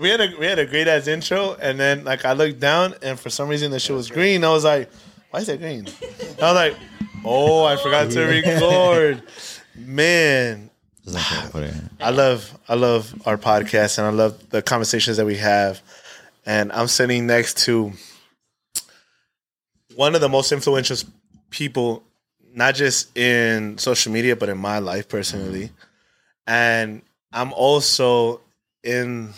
we had a we had a great ass intro, and then like I looked down, and for some reason the shit was green. I was like, "Why is that green?" I was like, "Oh, I forgot to record." Man, Just like that, put it uh, in. I love I love our podcast, and I love the conversations that we have. And I'm sitting next to one of the most influential people, not just in social media, but in my life personally. And I'm also in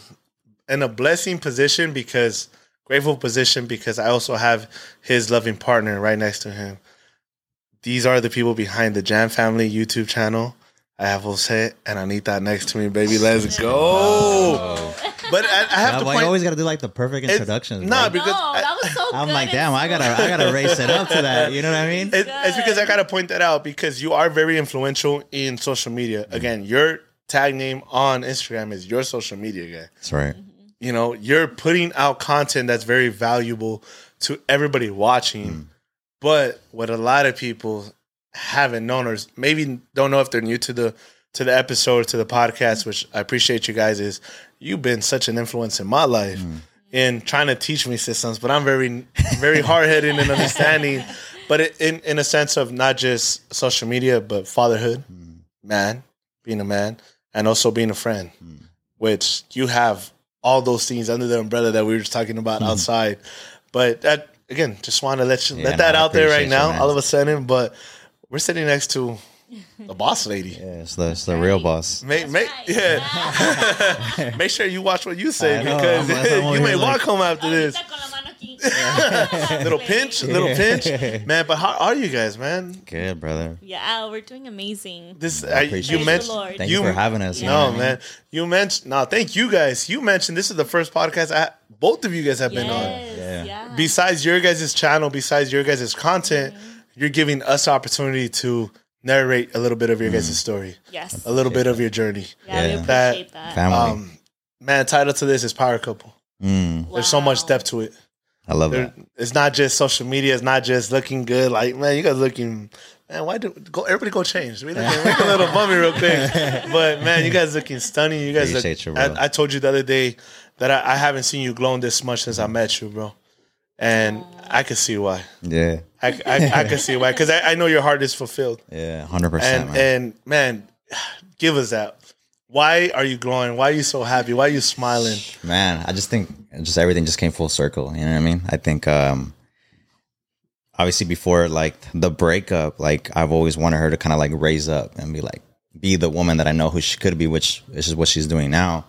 in a blessing position because grateful position because I also have his loving partner right next to him. These are the people behind the Jam Family YouTube channel. I have Jose and Anita next to me, baby. Let's go. But I, I have Yeah, to but point. you always got to do like the perfect it's- introductions. Nah, bro. because no, I- that was so I'm good like, and damn, I gotta, I gotta race it up to that. You know what I mean? It- it's because I gotta point that out because you are very influential in social media. Mm. Again, your tag name on Instagram is your social media guy. That's right. You know, you're putting out content that's very valuable to everybody watching. Mm. But what a lot of people haven't known or maybe don't know if they're new to the to the episode to the podcast, which I appreciate you guys, is you've been such an influence in my life mm. in trying to teach me systems. But I'm very very hard headed in understanding. But it, in in a sense of not just social media, but fatherhood, mm. man, being a man, and also being a friend, which you have all those things under the umbrella that we were just talking about mm-hmm. outside. But that again, just want to let you Yeah, let that no, out there right now, man. all of a sudden. But we're sitting next to the boss lady. Yeah, it's the, it's the real boss. Make, make, right. yeah. make sure you watch what you say I because I'm- I'm over you may here walk like- home after this. Ahorita con la mano aquí. Little pinch, little pinch, man. But how are you guys, man? Good, brother. Yeah, we're doing amazing. This I I, you it. mentioned. Lord. Thank you, for having us. you know No, what I mean? man. You mentioned. No, thank you guys. You mentioned this is the first podcast I, both of you guys have been on. Yeah. yeah. Besides your guys' channel, besides your guys' content, you're giving us opportunity to narrate a little bit of your guys' story, yes. a little bit of your journey. Yeah, Yeah. we That- appreciate that. Family. Um, man, title to this is Power Couple. Mm, There's so much depth to it. I love that. it's not just social media. It's not just looking good. Like, man, you guys looking. Man, why do go? Everybody go change. We looking, make a little bummy real quick. But man, you guys looking stunning. You guys. Look, you, bro. I, I told you the other day that I, I haven't seen you glowing this much since I mm-hmm. met you, bro. And I can see why. Yeah, I I, I can see why because I, I know your heart is fulfilled. yeah, hundred percent, And man. and man, give us that. Why are you glowing? Why are you so happy? Why are you smiling? man i just think just everything just came full circle you know what i mean i think um obviously before like the breakup like i've always wanted her to kind of like raise up and be like be the woman that i know who she could be which, which is what she's doing now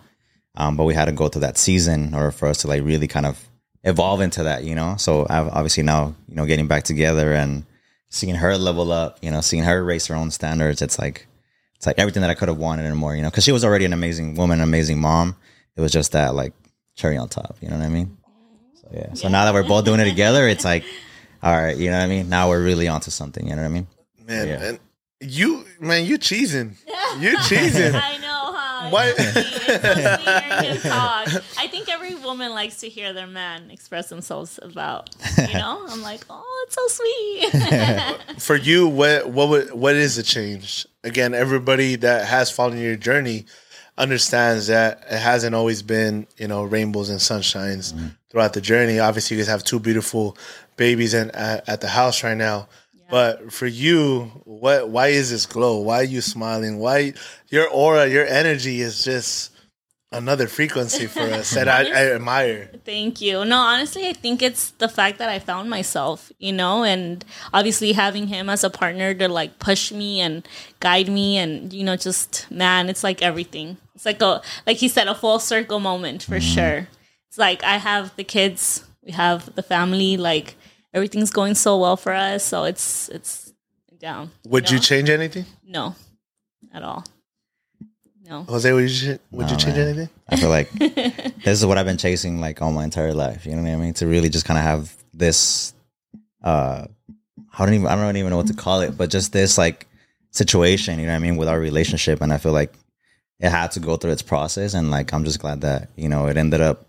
um but we had to go through that season order for us to like really kind of evolve into that you know so i've obviously now you know getting back together and seeing her level up you know seeing her raise her own standards it's like it's like everything that I could have wanted and more, you know, because she was already an amazing woman, an amazing mom. It was just that like cherry on top, you know what I mean? So yeah. So now that we're both doing it together, it's like, all right, you know what I mean? Now we're really onto something, you know what I mean? Man, Yeah. and you man, you cheesing. You cheesing. I know, huh? Why- It's so sweet hearing talk. I think every woman likes to hear their man express themselves about, you know? I'm like, oh, it's so sweet. For you, what what would, what is the change? Again, everybody that has followed your journey understands that it hasn't always been, you know, rainbows and sunshines mm-hmm. throughout the journey. Obviously, you guys have two beautiful babies and at, at the house right now. But for you, what why is this glow? Why are you smiling? Why your aura, your energy is just another frequency for us that I, I admire. Thank you. No, honestly, I think it's the fact that I found myself, you know, and obviously having him as a partner to like push me and guide me and, you know, just man, it's like everything. It's like a like he said, a full circle moment for mm-hmm. sure. It's like I have the kids, we have the family, like everything's going so well for us. So it's it's down. Would you know? change anything, No. At all. No. Jose? Would you would you change man. anything? I feel like this is what I've been chasing like all my entire life. You know what I mean? To really just kind of have this, uh, I don't even, I don't even know what to call it, but just this like situation, you know what I mean, with our relationship. And I feel like it had to go through its process. And like, I'm just glad that, you know, it ended up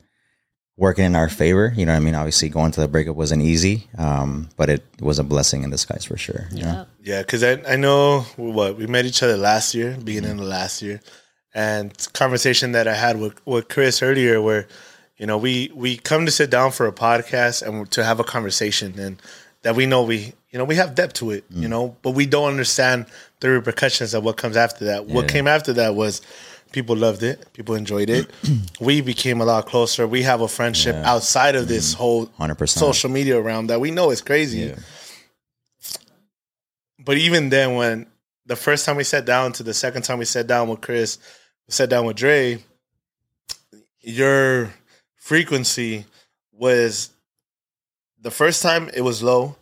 working in our favor. You know what I mean? Obviously going to the breakup wasn't easy. Um, but it was a blessing in disguise for sure. You know? Yeah. Yeah, because I, I know what we met each other last year, beginning of last year, and conversation that I had with with Chris earlier, where you know we we come to sit down for a podcast and to have a conversation, and that we know we you know we have depth to it, you mm. know, but we don't understand the repercussions of what comes after that. What came after that was people loved it, people enjoyed it. we became a lot closer. We have a friendship Yeah. outside of this mm-hmm. whole 100%. social media realm that we know is crazy. Yeah. But even then, when the first time we sat down to the second time we sat down with Chris, sat down with Dre, your frequency was the first time it was low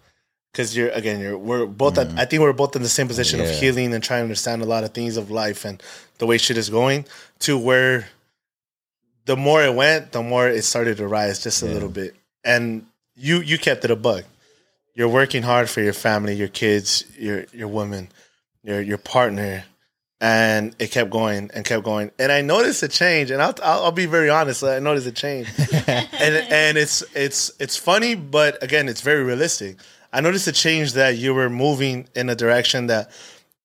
because you're again you're we're both at, mm-hmm. I think we're both in the same position of healing and trying to understand a lot of things of life and the way shit is going to where the more it went, the more it started to rise just a Yeah. little bit. And you you kept it a bug. You're working hard for your family, your kids, your your woman, your your partner, and it kept going and kept going. And I noticed a change, and I'll I'll, I'll be very honest. I noticed a change, and and it's it's it's funny, but again, it's very realistic. I noticed a change that you were moving in a direction that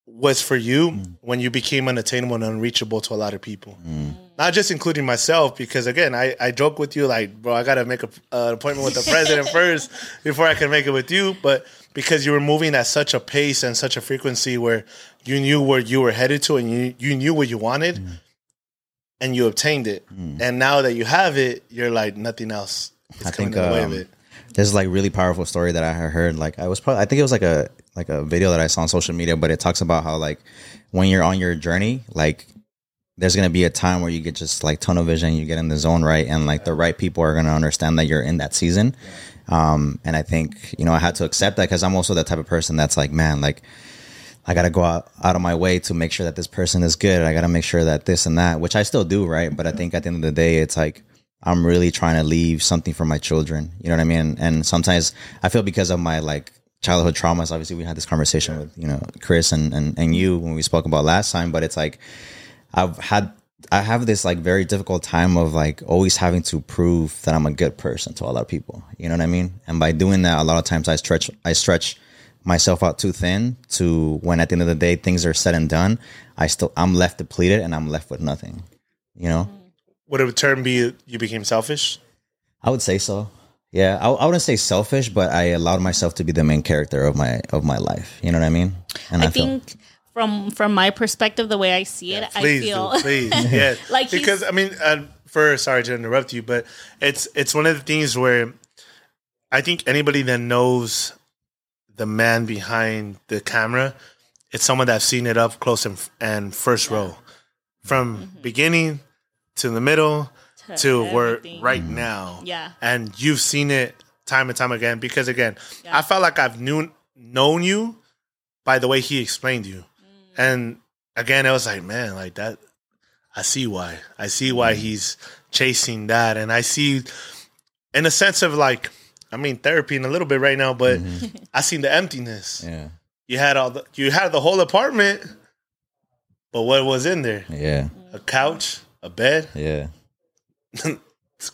was for you mm. when you became unattainable and unreachable to a lot of people. Mm. Not just including myself, because again, I, I joke with you like, bro, I gotta make a, an appointment with the president first before I can make it with you. But because you were moving at such a pace and such a frequency where you knew where you were headed to and you, you knew what you wanted and you obtained it. And now that you have it, you're like nothing else is I think in the way of um, there's like really powerful story that I heard. Like I was probably I think it was like a like a video that I saw on social media, but it talks about how like when you're on your journey, like there's gonna be a time where you get just like tunnel vision, you get in the zone right, and like the right people are gonna understand that you're in that season. Um, and I think you know I had to accept that because I'm also the type of person that's like, man, like I got to go out, out of my way to make sure that this person is good. I got to make sure that this and that, which I still do, right? But I think at the end of the day, it's like I'm really trying to leave something for my children. You know what I mean? And sometimes I feel because of my like childhood traumas. Obviously, we had this conversation with you know Chris and and and you when we spoke about last time. But it's like I've had I have this like very difficult time of like always having to prove that I'm a good person to a lot of people. You know what I mean? And by doing that, a lot of times I stretch I stretch myself out too thin to when at the end of the day things are said and done, I still I'm left depleted and I'm left with nothing. You know? Mm-hmm. Would a term be you became selfish? I would say so. Yeah, I, I wouldn't say selfish, but I allowed myself to be the main character of my of my life. You know what I mean? And I feel- think from from my perspective, the way I see it, I Please, feel do, please, yeah. Like because I mean, uh, for sorry to interrupt you, but it's it's one of the things where I think anybody that knows the man behind the camera, it's someone that's seen it up close and, and first row, from Mm-hmm. beginning to the middle to where everything. right now. Yeah. and you've seen it time and time again. Because again, Yeah. I felt like I've knew known you by the way he explained you. And again, I was like, man, like that. I see why. I see why Mm-hmm. he's chasing that, and I see, in a sense of like, I mean, therapy in a little bit right now, but I seen the emptiness. Mm-hmm. Yeah. You had all the, you had the whole apartment, but what was in there? Yeah. A couch, a bed, Yeah. a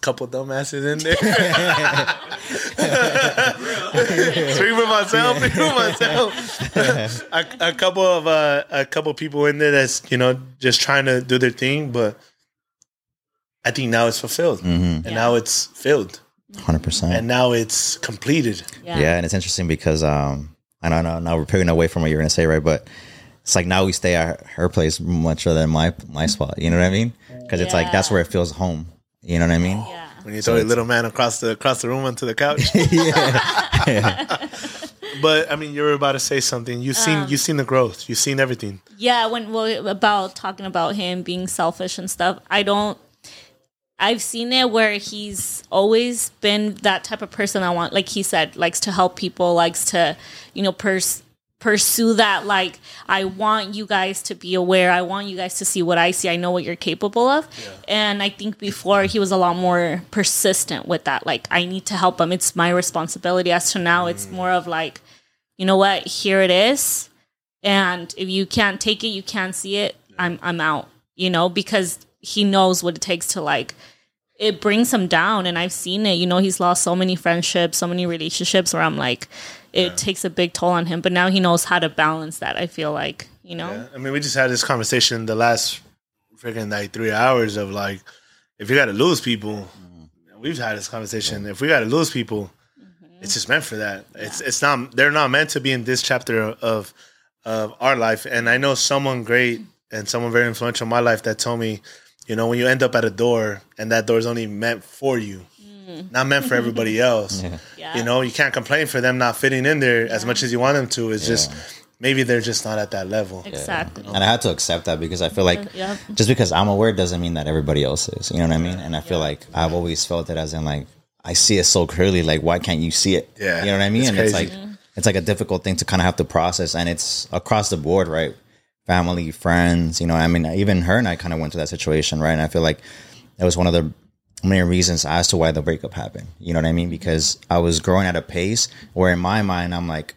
couple dumbasses in there. Speak for myself. Speak for myself. a, a couple of uh, a couple people in there that's you know just trying to do their thing, but I think now it's fulfilled, Mm-hmm. and now it's filled, Hundred percent. and now it's completed. Yeah. Yeah, and it's interesting because um, I don't know. Now we're picking away from what you're gonna say, right? But it's like now we stay at her place much rather than my my spot. You know what I mean? Because it's like that's where it feels home. You know what I mean? Yeah. When you throw your little man across the across the room onto the couch. but I mean, you were about to say something. You've seen Um, you've seen the growth. You've seen everything. Yeah, when well about talking about him being selfish and stuff, I don't. I've seen it where he's always been that type of person. I want, like he said, likes to help people, likes to, you know, pers- pursue that. Like I want you guys to be aware. I want you guys to see what I see. I know what you're capable of. And I think before he was a lot more persistent with that. Like I need to help him. It's my responsibility. As to now, it's mm. more of like, you know what? Here it is and if you can't take it you can't see it i'm i'm out you know because he knows what it takes to like it brings him down and i've seen it you know he's lost so many friendships so many relationships where i'm like it takes a big toll on him but now he knows how to balance that i feel like you know Yeah. I mean, we just had this conversation the last freaking like three hours of like, if you got to lose people, mm-hmm. we've had this conversation. If we got to lose people, mm-hmm. it's just meant for that. It's it's not. They're not meant to be in this chapter of of our life. And I know someone great and someone very influential in my life that told me, you know, when you end up at a door and that door is only meant for you, Mm. not meant for everybody else. Yeah. You know, you can't complain for them not fitting in there as much as you want them to. It's just maybe they're just not at that level. Exactly. and I had to accept that because I feel like Yeah. just because I'm aware doesn't mean that everybody else is. You know what I mean? And I feel like I've always felt it as in like I see it so clearly. Like why can't you see it? Yeah, you know what I mean. it's and it's crazy. like it's like a difficult thing to kind of have to process, and it's across the board, right? Family, friends. You know, I mean, even her and I kind of went through that situation, right? And I feel like it was one of the main reasons as to why the breakup happened. You know what I mean? Because I was growing at a pace where in my mind I'm like,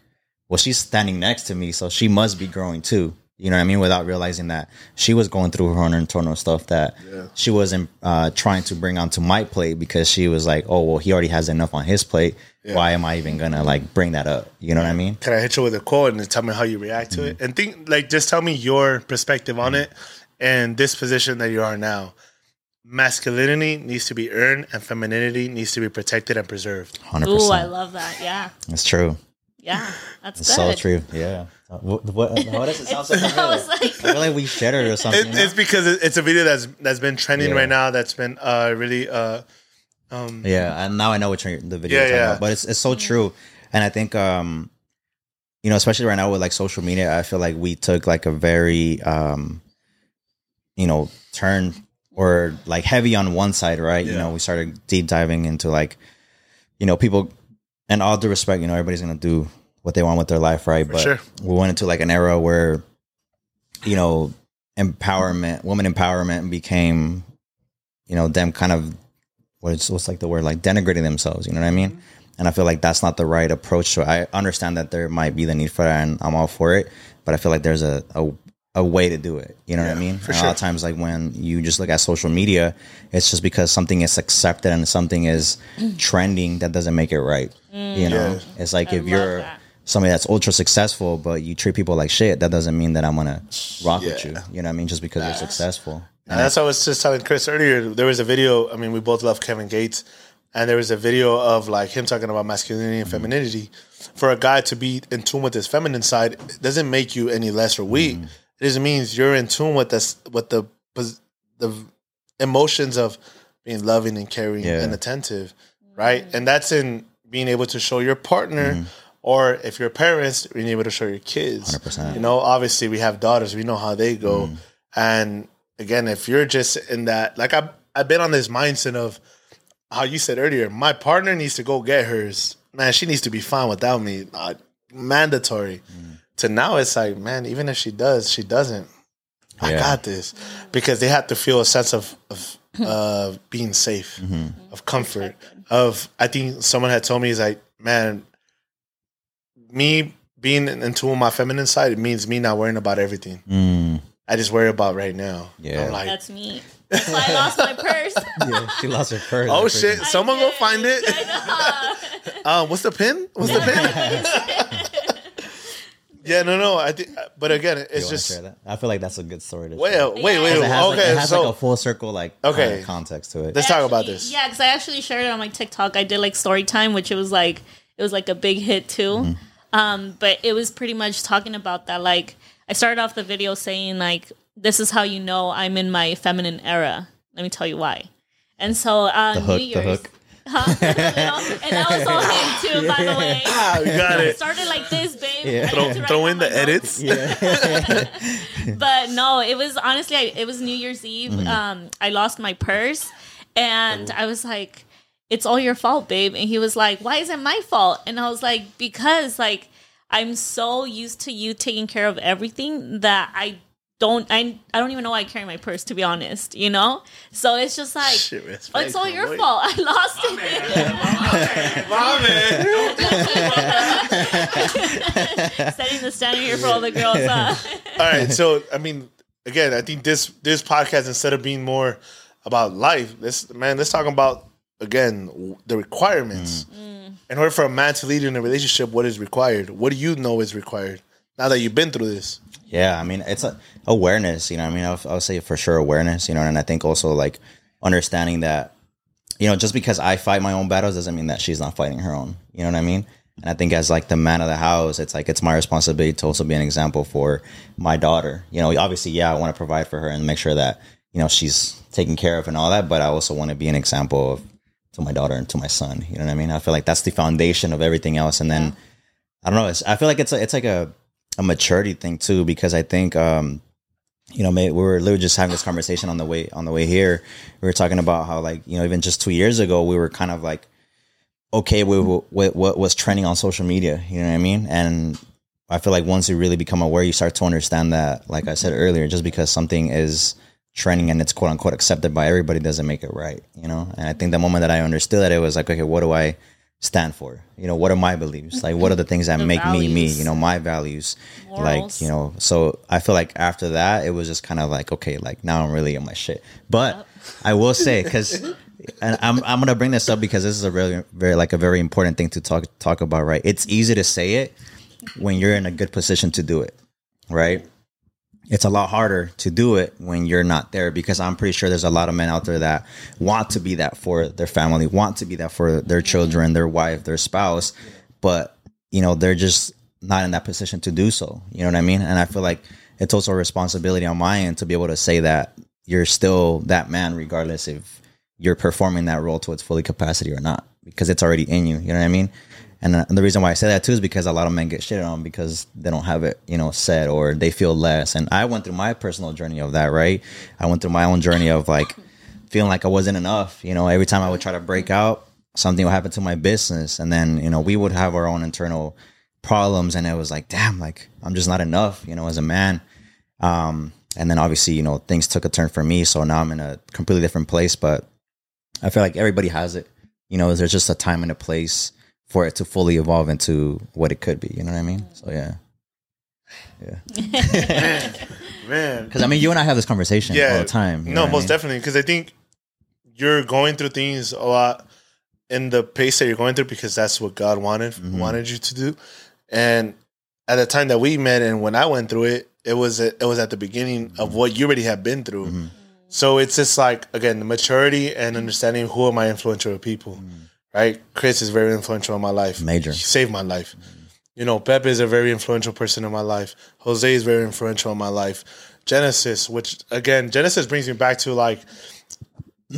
well, she's standing next to me, so she must be growing too. You know what I mean? Without realizing that she was going through her own internal stuff that she wasn't uh, trying to bring onto my plate because she was like, oh, well, he already has enough on his plate. Why am I even gonna like bring that up? You know what I mean? Can I hit you with a quote and tell me how you react to it? And think like just tell me your perspective on it and this position that you are now. Masculinity needs to be earned and femininity needs to be protected and preserved. 100%. Ooh, I love that. Yeah. That's true. Yeah. That's It's good. so true. Yeah. What, what, what does it sound so I familiar? was like, I feel like we shared it or something. It, you know? it's because it's a video that's that's been trending Yeah. right now. That's been uh, really uh, um, Yeah, and now I know which one the video Yeah, you're talking yeah. about. But it's it's so true. And I think um you know, especially right now with like social media, I feel like we took like a very um you know, turn or like heavy on one side, right? You know, we started deep diving into like you know, people and all due respect, you know, everybody's gonna do what they want with their life, right? but sure. we went into like an era where, you know, empowerment, woman empowerment became, you know, them kind of what's what's like the word like denigrating themselves. You know what I mean? Mm-hmm. And I feel like that's not the right approach to it. I understand that there might be the need for that, and I'm all for it. But I feel like there's a a, a way to do it. You know what I mean? for And A lot of times, like when you just look at social media, it's just because something is accepted and something is mm. trending that doesn't make it right. You mm. know, Yeah. it's like I if you're that. somebody that's ultra successful, but you treat people like shit, that doesn't mean that I'm gonna rock with you. You know what I mean? Just because you're successful. And that's what I was just telling Chris earlier. There was a video. I mean, we both love Kevin Gates, and there was a video of like him talking about masculinity and mm-hmm. femininity. For a guy to be in tune with his feminine side it doesn't make you any less or weak. Mm-hmm. It just means you're in tune with this, with the the emotions of being loving and caring Yeah. and attentive, right? Mm. And that's in being able to show your partner. Mm. Or if you're parents, being able to show your kids. 100%. You know, obviously we have daughters. We know how they go. Mm. And again, if you're just in that, like I've, I've been on this mindset of how you said earlier, my partner needs to go get hers. Man, she needs to be fine without me. Uh, mandatory. To now, it's like, man, even if she does, she doesn't. I Yeah. got this because they have to feel a sense of of uh, being safe, of comfort. Of I think someone had told me is like, man, me being in tune with my feminine side, it means me not worrying about everything. Mm, I just worry about right now. Yeah. I'm like, that's me. That's I lost my purse. yeah, she lost her purse. oh That's shit, crazy. someone go find it. Uh, what's the pin? What's the pin? Yeah, no, no. I think, but again, it's wanna just? I feel like that's a good story. To wait, share. wait, wait. Wait. It has, like, okay, it has so like a full circle, like Okay. kind of context to it. let's talk about this. Yeah, because I actually shared it on my TikTok. I did like story time, which it was like it was like a big hit too. Mm-hmm. Um, but it was pretty much talking about that. Like I started off the video saying like, "This is how you know I'm in my feminine era." Let me tell you why. And so uh, The hook, New the Year's, hook. Huh? You know? and that was all him too, by the way. Ah, we got It it. started like this, babe. Yeah. Throw, need throw in the notes. edits. Yeah. but no, it was honestly, I, it was New Year's Eve. Mm-hmm. Um, I lost my purse, and I was like, "It's all your fault, babe." And he was like, "Why is it my fault?" And I was like, "Because like I'm so used to you taking care of everything that I." Don't I? I don't even know why I carry my purse to be honest. You know, so it's just like Shit, oh, it's all your boy. fault. I lost it. My man. Setting the standard here for all the girls. Huh? All right, so I mean, again, I think this this podcast instead of being more about life, this man, let's talk about again the requirements. Mm. Mm. In order for a man to lead in a relationship, what is required? What do you know is required? Now that you've been through this, Yeah, I mean, it's a awareness. You know, I mean, I'll, I'll say for sure awareness. You know, and I think also like understanding that, you know, just because I fight my own battles doesn't mean that she's not fighting her own. You know what I mean? And I think as like the man of the house, it's like it's my responsibility to also be an example for my daughter. You know, obviously, yeah, I want to provide for her and make sure that you know she's taken care of and all that, but I also want to be an example of to my daughter and to my son. You know what I mean? I feel like that's the foundation of everything else. And then I don't know. It's, I feel like it's a, it's like a a maturity thing too because I think um you know we were literally just having this conversation on the way on the way here. We were talking about how like you know even just two years ago we were kind of like okay with, with what was trending on social media. You know what I mean? And I feel like once you really become aware, you start to understand that, like I said earlier, just because something is trending and it's quote unquote accepted by everybody doesn't make it right, you know? And I think the moment that I understood that, it was like, okay, what do I stand for? You know, what are my beliefs? Like, what are the things that The make me me? You know, my values. Like, you know, so I feel like after that, it was just kind of like, okay, like now I'm really in my shit. But I will say, because, and I'm, I'm to bring this up because this is a really, very, like a very important thing to talk, talk about, right? It's easy to say it when you're in a good position to do it, right? It's a lot harder to do it when you're not there because I'm pretty sure there's a lot of men out there that want to be that for their family, want to be that for their children, their wife, their spouse, but you know, they're just not in that position to do so. You know what I mean? And I feel like it's also a responsibility on my end to be able to say that you're still that man regardless if you're performing that role to its fully capacity or not because it's already in you. You know what I mean? And uh, the reason why I say that too is because a lot of men get shit on because they don't have it, you know, said or they feel less. And I went through my personal journey of that, right? I went through my own journey of like feeling like I wasn't enough. You know, every time I would try to break out, something would happen to my business. And then, you know, we would have our own internal problems. And it was like, damn, like I'm just not enough, you know, as a man. Um, and then obviously, you know, things took a turn for me. So now I'm in a completely different place. But I feel like everybody has it. You know, there's just a time and a place for it to fully evolve into what it could be. You know what I mean? So yeah, yeah. Man, Because I mean, you and I have this conversation yeah, all the time. No, what I most mean? definitely, because I think you're going through things a lot in the pace that you're going through because that's what God wanted Mm-hmm. wanted you to do. And at the time that we met, and when I went through it, it was it was at the beginning of what you already have been through. Mm-hmm. So it's just like again the maturity and understanding who are my influential people. Right, Chris is very influential in my life. Major. he saved my life. You know, Pepe is a very influential person in my life. Jose is very influential in my life. Genesis, which again, Genesis brings me back to like,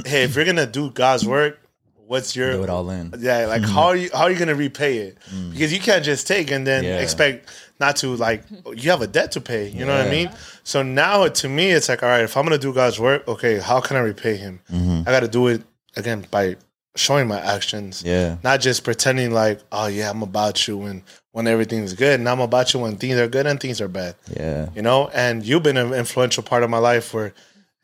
hey, if you're gonna do God's work, what's your Do it all in. yeah, like how are you how are you gonna repay it? Because you can't just take and then Yeah. expect not to like you have a debt to pay. You know what I mean? So now to me it's like, all right, if I'm gonna do God's work, okay, how can I repay him? Mm-hmm. I gotta do it again by showing my actions. Yeah. Not just pretending like, oh yeah, I'm about you when when everything's good, and I'm about you when things are good and things are bad. Yeah. You know, and you've been an influential part of my life where,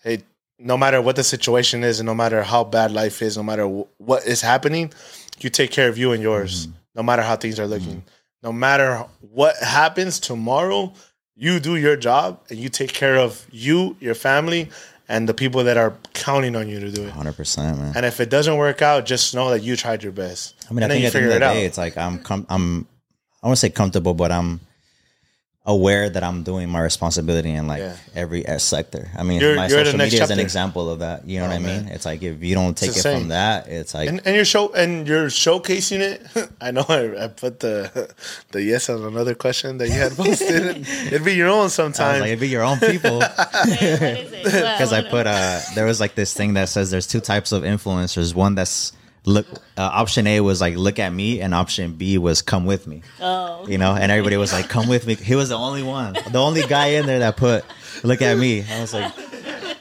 hey, no matter what the situation is, and no matter how bad life is, no matter wh- what is happening, you take care of you and yours. Mm-hmm. No matter how things are looking, mm-hmm. no matter what happens tomorrow, you do your job and you take care of you, your family, and the people that are counting on you to do it. Hundred percent, man. And if it doesn't work out, just know that you tried your best. I mean, I and then think at the end of the it out. day, it's like I'm, com- I'm, I want to say comfortable, but I'm aware that I'm doing my responsibility in like Yeah. every uh, sector. I mean, You're- my you're social next media is an example of that. You know Oh, what I mean? man. It's like if you don't take it same. from that, it's like and, and you're show and you're showcasing it. I know I, I put the the yes on another question that you had posted. It'd be your own I sometimes. like, it'd be your own people. Because because I put uh there was like this thing that says there's two types of influencers. One that's look uh, option A was like look at me, and option B was come with me. Oh. You know, and everybody was like come with me. He was the only one, the only guy in there that put look at me. I was like.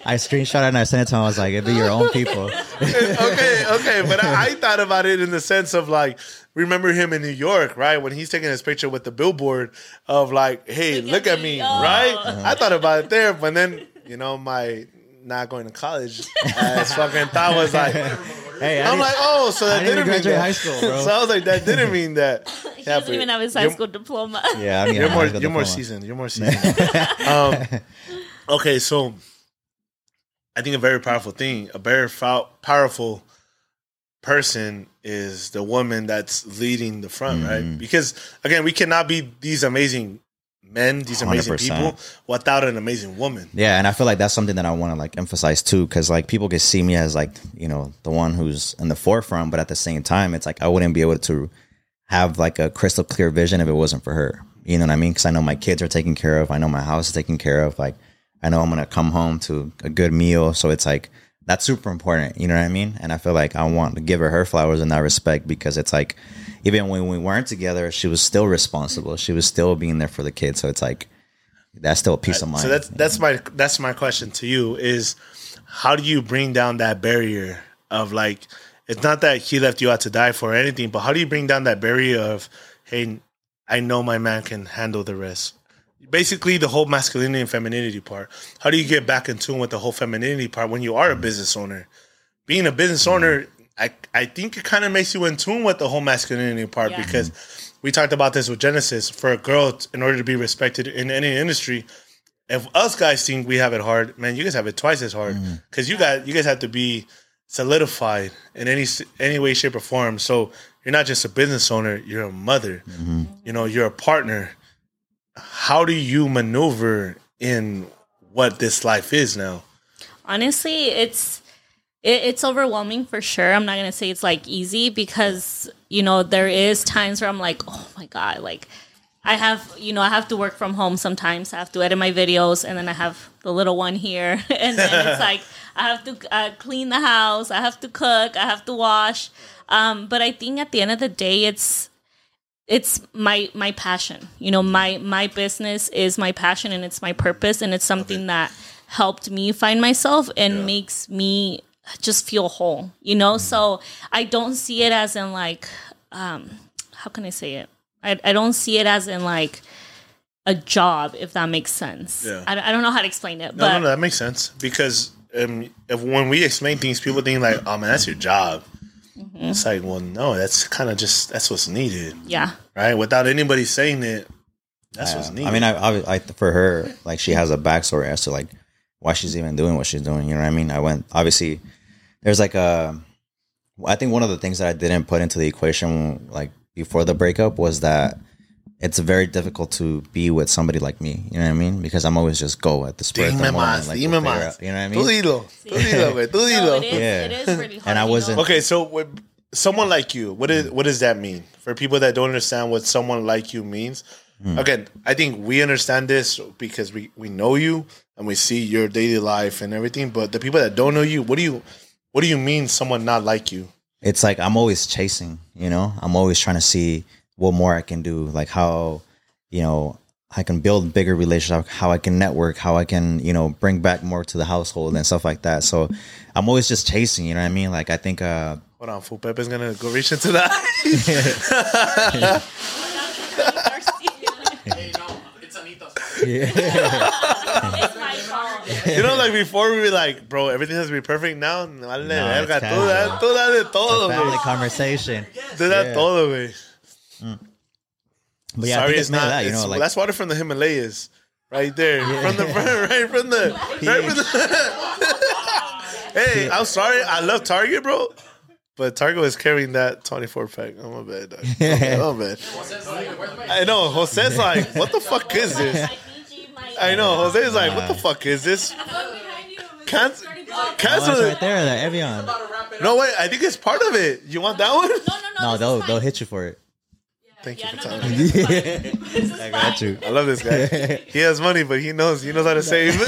I screenshot it and I sent it to him. I was like, "It'd be your own people." okay, okay, but I, I thought about it in the sense of like, remember him in New York, right? When he's taking his picture with the billboard of like, hey, look, at, me, Oh. right? I thought about it there, but then you know my not going to college as fucking thought was like. Hey, I I'm like, oh, so that I didn't didn't, mean that. high school, bro. so I was like, that didn't mean that. He doesn't even have his high school diploma. yeah, I mean, You're I more, you're more seasoned. You're more seasoned. um, okay, so I think a very powerful thing, a very fou- powerful person is the woman that's leading the front, Mm-hmm. right? Because again, we cannot be these amazing men, these amazing 100%. people, without an amazing woman. Yeah, and I feel like that's something that I want to like emphasize too, because like people can see me as like you know the one who's in the forefront, but at the same time, it's like I wouldn't be able to have like a crystal clear vision if it wasn't for her. You know what I mean? Because I know my kids are taken care of. I know my house is taken care of. Like I know I'm gonna come home to a good meal. So it's like that's super important. You know what I mean? And I feel like I want to give her her flowers in that respect because it's like even when we weren't together, she was still responsible. She was still being there for the kids. So it's like that's still a peace of mind. So that's that's my that's my question to you is how do you bring down that barrier of like it's not that he left you out to die for anything, but how do you bring down that barrier of hey, I know my man can handle the rest. Basically, the whole masculinity and femininity part. How do you get back in tune with the whole femininity part when you are a mm-hmm. business owner? Being a business owner, I I think it kind of makes you in tune with the whole masculinity part Yeah. because we talked about this with Genesis. For a girl, in order to be respected in any industry, if us guys think we have it hard, man, you guys have it twice as hard mm. because you got you guys have to be solidified in any any way, shape, or form. So you're not just a business owner; you're a mother. Mm-hmm. You know, you're a partner. How do you maneuver in what this life is now? honestly it's it, it's overwhelming for sure. I'm not gonna say it's like easy because you know there is times where i'm like oh my god like i have you know i have to work from home sometimes. I have to edit my videos and then i have the little one here. And then it's like i have to uh, clean the house. I have to cook. I have to wash. Um, but i think at the end of the day it's it's my my passion. You know my my business is my passion and it's my purpose and it's something that helped me find myself and makes me just feel whole you know so i don't see it as in like um how can i say it i, I don't see it as in like a job if that makes sense Yeah. I, I don't know how to explain it No, but no, no, that makes sense because um, if when we explain things, people think like, "Oh man, that's your job." Mm-hmm. It's like, well, no, that's kind of just that's what's needed, yeah right? Without anybody saying it, that's what's Yeah. needed. I mean, I, I, I for her, like she has a backstory as to like why she's even doing what she's doing. You know what I mean? I went obviously. There's like a, I think one of the things that I didn't put into the equation like before the breakup was that it's very difficult to be with somebody like me. You know what I mean? Because I'm always just go at the spur of the moment. más, like, dime we'll más. out, You know what I Tú mean? dilo, tú dilo, güey, tú no, it is, Yeah. it is pretty hard And I wasn't- Okay, so with someone like you, what is what does that mean for people that don't understand what someone like you means? Hmm. Again, I think we understand this because we we know you and we see your daily life and everything. But the people that don't know you, what do you what do you mean someone not like you? it's like I'm always chasing, you know, I'm always trying to see what more I can do, like how, you know, I can build bigger relationships, how I can network, how I can, you know, bring back more to the household and stuff like that. So I'm always just chasing, you know what I mean? Like I think, uh, Hold on, Full Pepe's gonna go reach into that. fault you know, like before we were like, bro, everything has to be perfect now. Vale, No, verga, it's tú da, tú da de todo, family güey. conversation. Tú da Yeah. todo, güey. Mm. But yeah, Sorry, it's it's not. that, you know, like that's water from the Himalayas, right there, from the front, right from the, right from the. hey, I'm sorry. I love Target, bro, but Target was carrying that 24 pack. I'm a bad. I'm bad. I know. Jose's like, what the fuck is this? I know. Jose is like, what the fuck is this? Cancel. oh, Cancel it's it. right there, that Evian. No way. I think it's part of it. You want that one? no no no No, they'll they'll hit you for it. Thank you for no, no, telling me. this is fine. This is I got you. I love this guy. He has money, but he knows he knows how to save.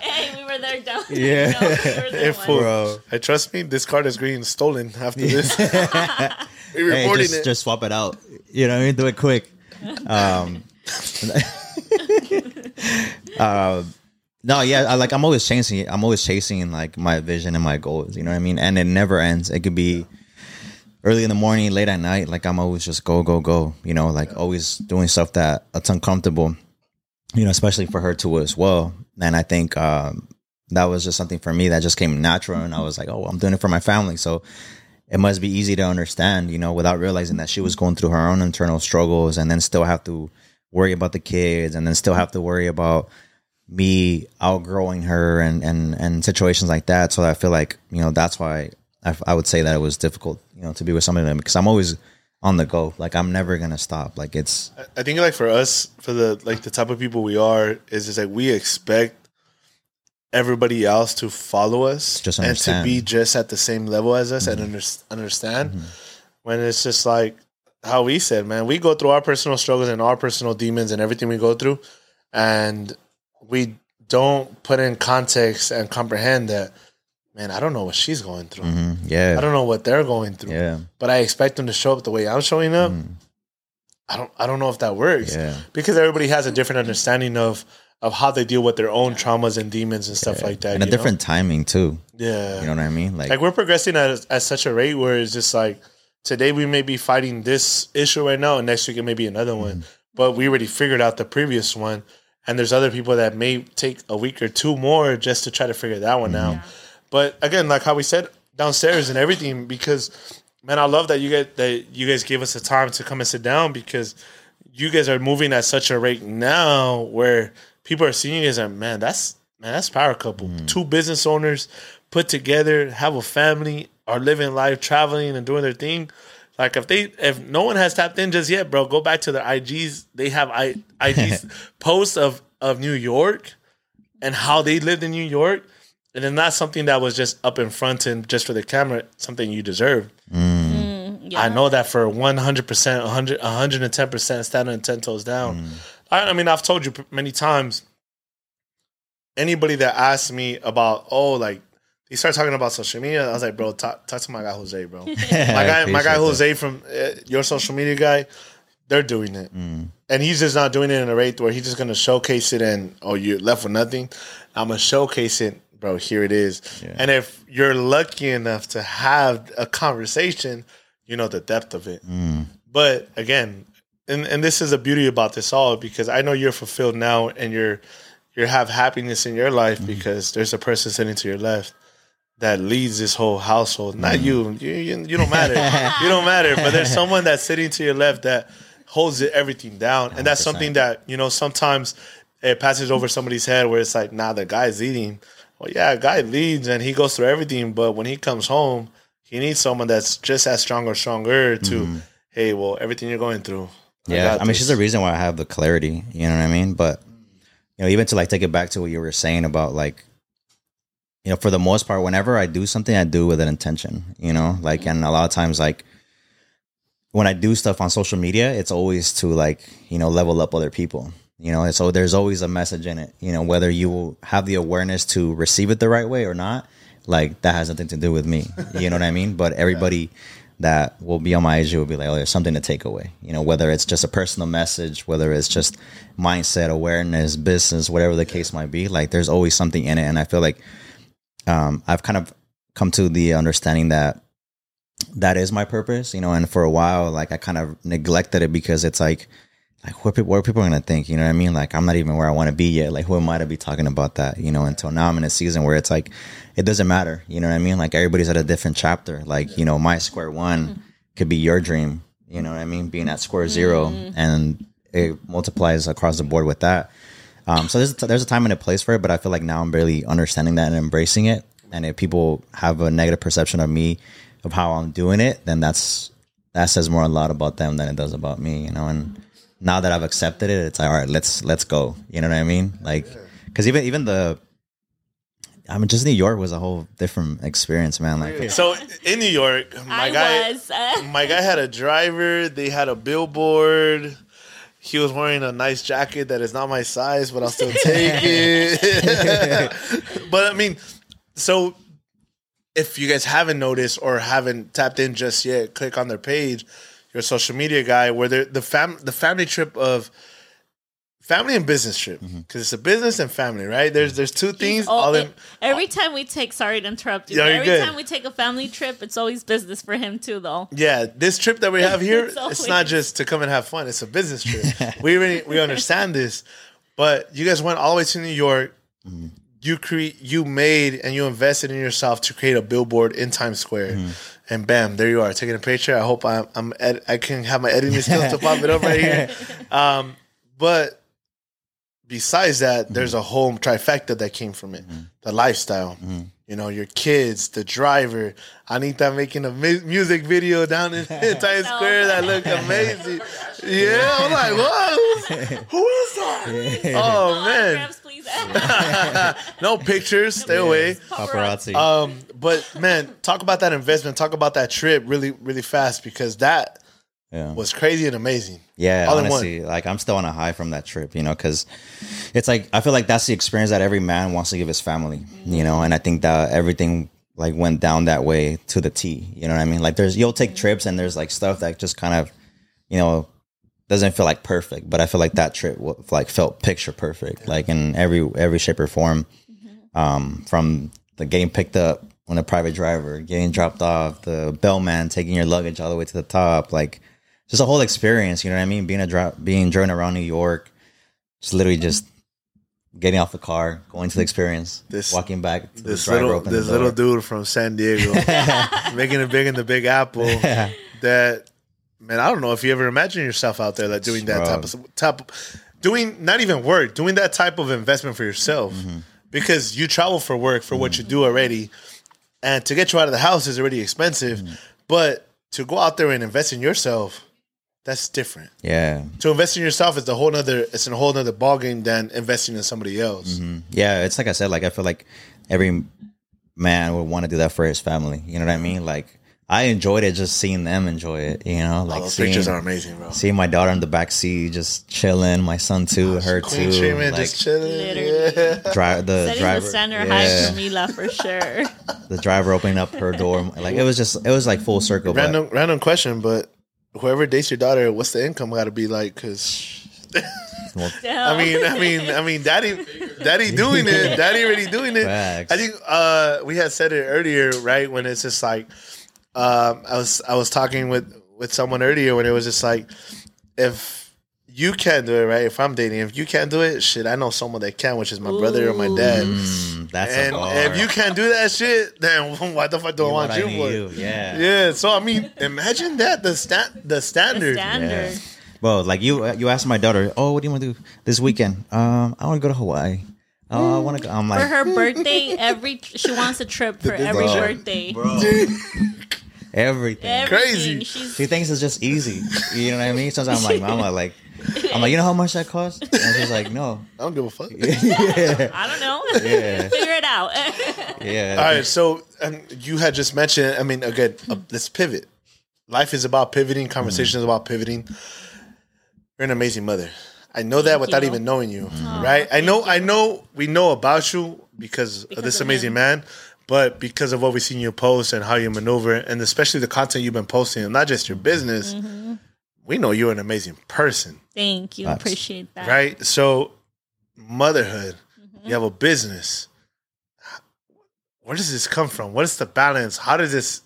Hey, we were there, don't? Yeah. No, we were there Hey, once. fool. Bro. I trust me. This card is green stolen after this. We're Hey, reporting just, it. just swap it out. You know what I mean? Do it quick. Um, uh, no, yeah, I, like I'm always chasing. I'm always chasing like my vision and my goals. You know what I mean? And it never ends. It could be early in the morning, late at night. Like I'm always just go, go, go. You know, like always doing stuff that that's uncomfortable. You know, especially for her too as well. And I think um, that was just something for me that just came natural. And I was like, oh, I'm doing it for my family. So it must be easy to understand, you know, without realizing that she was going through her own internal struggles and then still have to worry about the kids and then still have to worry about me outgrowing her and, and, and situations like that. So I feel like, you know, that's why I, I would say that it was difficult, you know, to be with somebody because I'm always, on the go. Like I'm never gonna stop. Like it's I think like for us, for the like the type of people we are, is just like we expect everybody else to follow us Just and to be just at the same level as us and mm-hmm. under, understand. Mm-hmm. When it's just like how we said, man, we go through our personal struggles and our personal demons and everything we go through, and we don't put in context and comprehend that. Man, I don't know what she's going through. mhm, yeah, I don't know what they're going through. yeah, But I expect them to show up the way I'm showing up. Mm. I don't. I don't know if that works yeah. because everybody has a different understanding of of how they deal with their own traumas and demons and stuff like that. And a you know? different timing too. yeah. You know what I mean? Like, like we're progressing at at such a rate where it's just like today we may be fighting this issue right now, and next week it may be another one. Mm-hmm. But we already figured out the previous one, and there's other people that may take a week or two more just to try to figure that one Mm-hmm. out. But again, like how we said downstairs and everything, because man, I love that you guys that you guys gave us the time to come and sit down because you guys are moving at such a rate now where people are seeing you as a man, that's man, that's power couple. Two business owners put together, have a family, are living life, traveling and doing their thing. Like if they if no one has tapped in just yet, bro, go back to their IGs. They have I IGs posts of of New York and how they lived in New York. And then not something that was just up in front and just for the camera, something you deserve. Mm. Mm, yeah. I know that for 100%, 100, 110% standing 10 toes down. Mm. I, I mean, I've told you many times, anybody that asks me about, oh, like, they start talking about social media, I was like, bro, talk, talk to my guy Jose, bro. my guy, my guy Jose from uh, your social media guy, they're doing it. And he's just not doing it in a rate where he's just going to showcase it and, oh, you're left with nothing. I'm going to showcase it, bro, here it is. And if you're lucky enough to have a conversation, you know the depth of it. But again, and, and this is the beauty about this all because I know you're fulfilled now and you're you have happiness in your life because there's a person sitting to your left that leads this whole household. Not mm. you. You, you. you don't matter. you don't matter. But there's someone that's sitting to your left that holds it, everything down. And that's 100%. something that, you know, sometimes it passes over somebody's head where it's like, nah, the guy's leading. Well, yeah, a guy leads and he goes through everything, but when he comes home, he needs someone that's just as strong or stronger to, mm-hmm. hey, well, everything you're going through. Yeah, got I, mean, this. she's the reason why I have the clarity. You know what I mean? But you know, even to like take it back to what you were saying about like, you know, for the most part, whenever I do something, I do with an intention. You know, like, mm-hmm. and a lot of times, like when I do stuff on social media, it's always to like you know level up other people. You know, and so there's always a message in it. You know, whether you have the awareness to receive it the right way or not, like that has nothing to do with me. You know what I mean? But everybody that will be on my IG will be like, oh, there's something to take away. You know, whether it's just a personal message, whether it's just mindset, awareness, business, whatever the case might be. Like, there's always something in it, and I feel like um, I've kind of come to the understanding that that is my purpose. You know, and for a while, like I kind of neglected it because it's like. Like what people, what are people gonna think? You know what I mean? Like I'm not even where I want to be yet. Like who am I to be talking about that? You know, until now I'm in a season where it's like, it doesn't matter. You know what I mean? Like everybody's at a different chapter. Like you know, my square one could be your dream. You know what I mean? Being at square zero, and it multiplies across the board with that. Um, so there's there's a time and a place for it, but I feel like now I'm really understanding that and embracing it. And if people have a negative perception of me, of how I'm doing it, then that's that says more a lot about them than it does about me. You know, and now that I've accepted it, it's like all right, let's let's go. You know what I mean? Like, because even even the I mean, just New York was a whole different experience, man. Like, So in New York, my I guy, was. Uh, my guy had a driver. They had a billboard. He was wearing a nice jacket that is not my size, but I'll still take it. but I mean, so if you guys haven't noticed or haven't tapped in just yet, click on their page. Your social media guy, where the fam the family trip of family and business trip mm-hmm. because it's a business and family, right? There's mm-hmm. there's two things. oh, all in, every time we take, sorry to interrupt you. Yeah, every good. time we take a family trip, it's always business for him too, though. Yeah, this trip that we have here, It's it's, not just to come and have fun. It's a business trip. we really we understand this, but you guys went all the way to New York. Mm-hmm. You create, you made, and you invested in yourself to create a billboard in Times Square, and bam, there you are taking a picture. I hope I'm, I'm ed- I can have my editing skills to pop it up right here. Um, but besides that, mm-hmm. there's a whole trifecta that came from it: mm-hmm. the lifestyle, mm-hmm. you know, your kids, the driver, Anita making a mu- music video down in, in Times Square that looked amazing. Yeah, I'm like, whoa, who is that? Oh man, no pictures, stay away. Paparazzi. Um, but man, talk about that investment. Talk about that trip really, really fast because that yeah. was crazy and amazing. Yeah, All honestly, like I'm still on a high from that trip, you know, because it's like I feel like that's the experience that every man wants to give his family, you know, and I think that everything like went down that way to the T. You know what I mean? Like there's you'll take trips and there's like stuff that just kind of, you know, doesn't feel like perfect, but I feel like that trip like felt picture perfect, like in every every shape or form. Um, from the getting picked up on a private driver, getting dropped off, the bellman taking your luggage all the way to the top, like just a whole experience. You know what I mean? Being a dri- being driven around New York, just literally just getting off the car, going to the experience, This- walking back to This the little, open this little dude from San Diego, making it big in the Big Apple. That man, I don't know if you ever imagine yourself out there like doing that Bro. type of type, of, doing not even work, doing that type of investment for yourself, Mm-hmm. because you travel for work for what you do already, and to get you out of the house is already expensive, Mm-hmm. but to go out there and invest in yourself, that's different. yeah, To invest in yourself is a whole nother. It's a whole nother ballgame than investing in somebody else. Mm-hmm. yeah. It's like I said, like I feel like every man would want to do that for his family. You know what I mean? Like I enjoyed it just seeing them enjoy it. You know, All like those seeing, pictures are amazing, bro. seeing my daughter in the back seat just chilling, my son too, her Queen too. treatment, like, just chilling. Literally. Yeah. dri- the Setting driver, the standard yeah, high for Mila for sure. the driver opening up her door. Like it was just, it was like full circle. but- Random, random question, but whoever dates your daughter, what's the income got to be like? Because I mean, I mean, I mean, daddy, daddy doing it, daddy already doing it. Facts. I think uh, we had said it earlier, right? When it's just like, um, I was, I was talking with with someone earlier when it was just like, if you can't do it, right? If I'm dating, if you can't do it, shit, I know someone that can, which is my brother or my dad. Mm, that's a And bar. if you can't do that shit, then why the fuck do I want you need for? you, Yeah. Yeah, so I mean, imagine that the stat, the standard. The Standard. Well, like you, you asked my daughter, "Oh, what do you want to do this weekend?" Um, I want to go to Hawaii. Oh, I want to go. I'm For like, her birthday, every she wants a trip for every Bro. birthday. everything. Everything. Crazy. She's She thinks it's just easy. You know what I mean? Sometimes I'm like, Mama, like, I'm like, you know how much that costs? And she's like, No. I don't give a fuck. I don't know. Yeah. Figure it out. Yeah. All right, so um, you had just mentioned. I mean, again, uh, let's pivot. Life is about pivoting. Conversation is about pivoting. You're an amazing mother. I know that without you. even knowing you, right? I know, I know, we know about you because, of this of amazing him. man, but because of what we've seen you post and how you maneuver, and especially the content you've been posting, and not just your business, Mm-hmm. We know you're an amazing person. Thank you. Facts. Appreciate that. right? So, motherhood, Mm-hmm. you have a business. Where does this come from? What is the balance? How does this?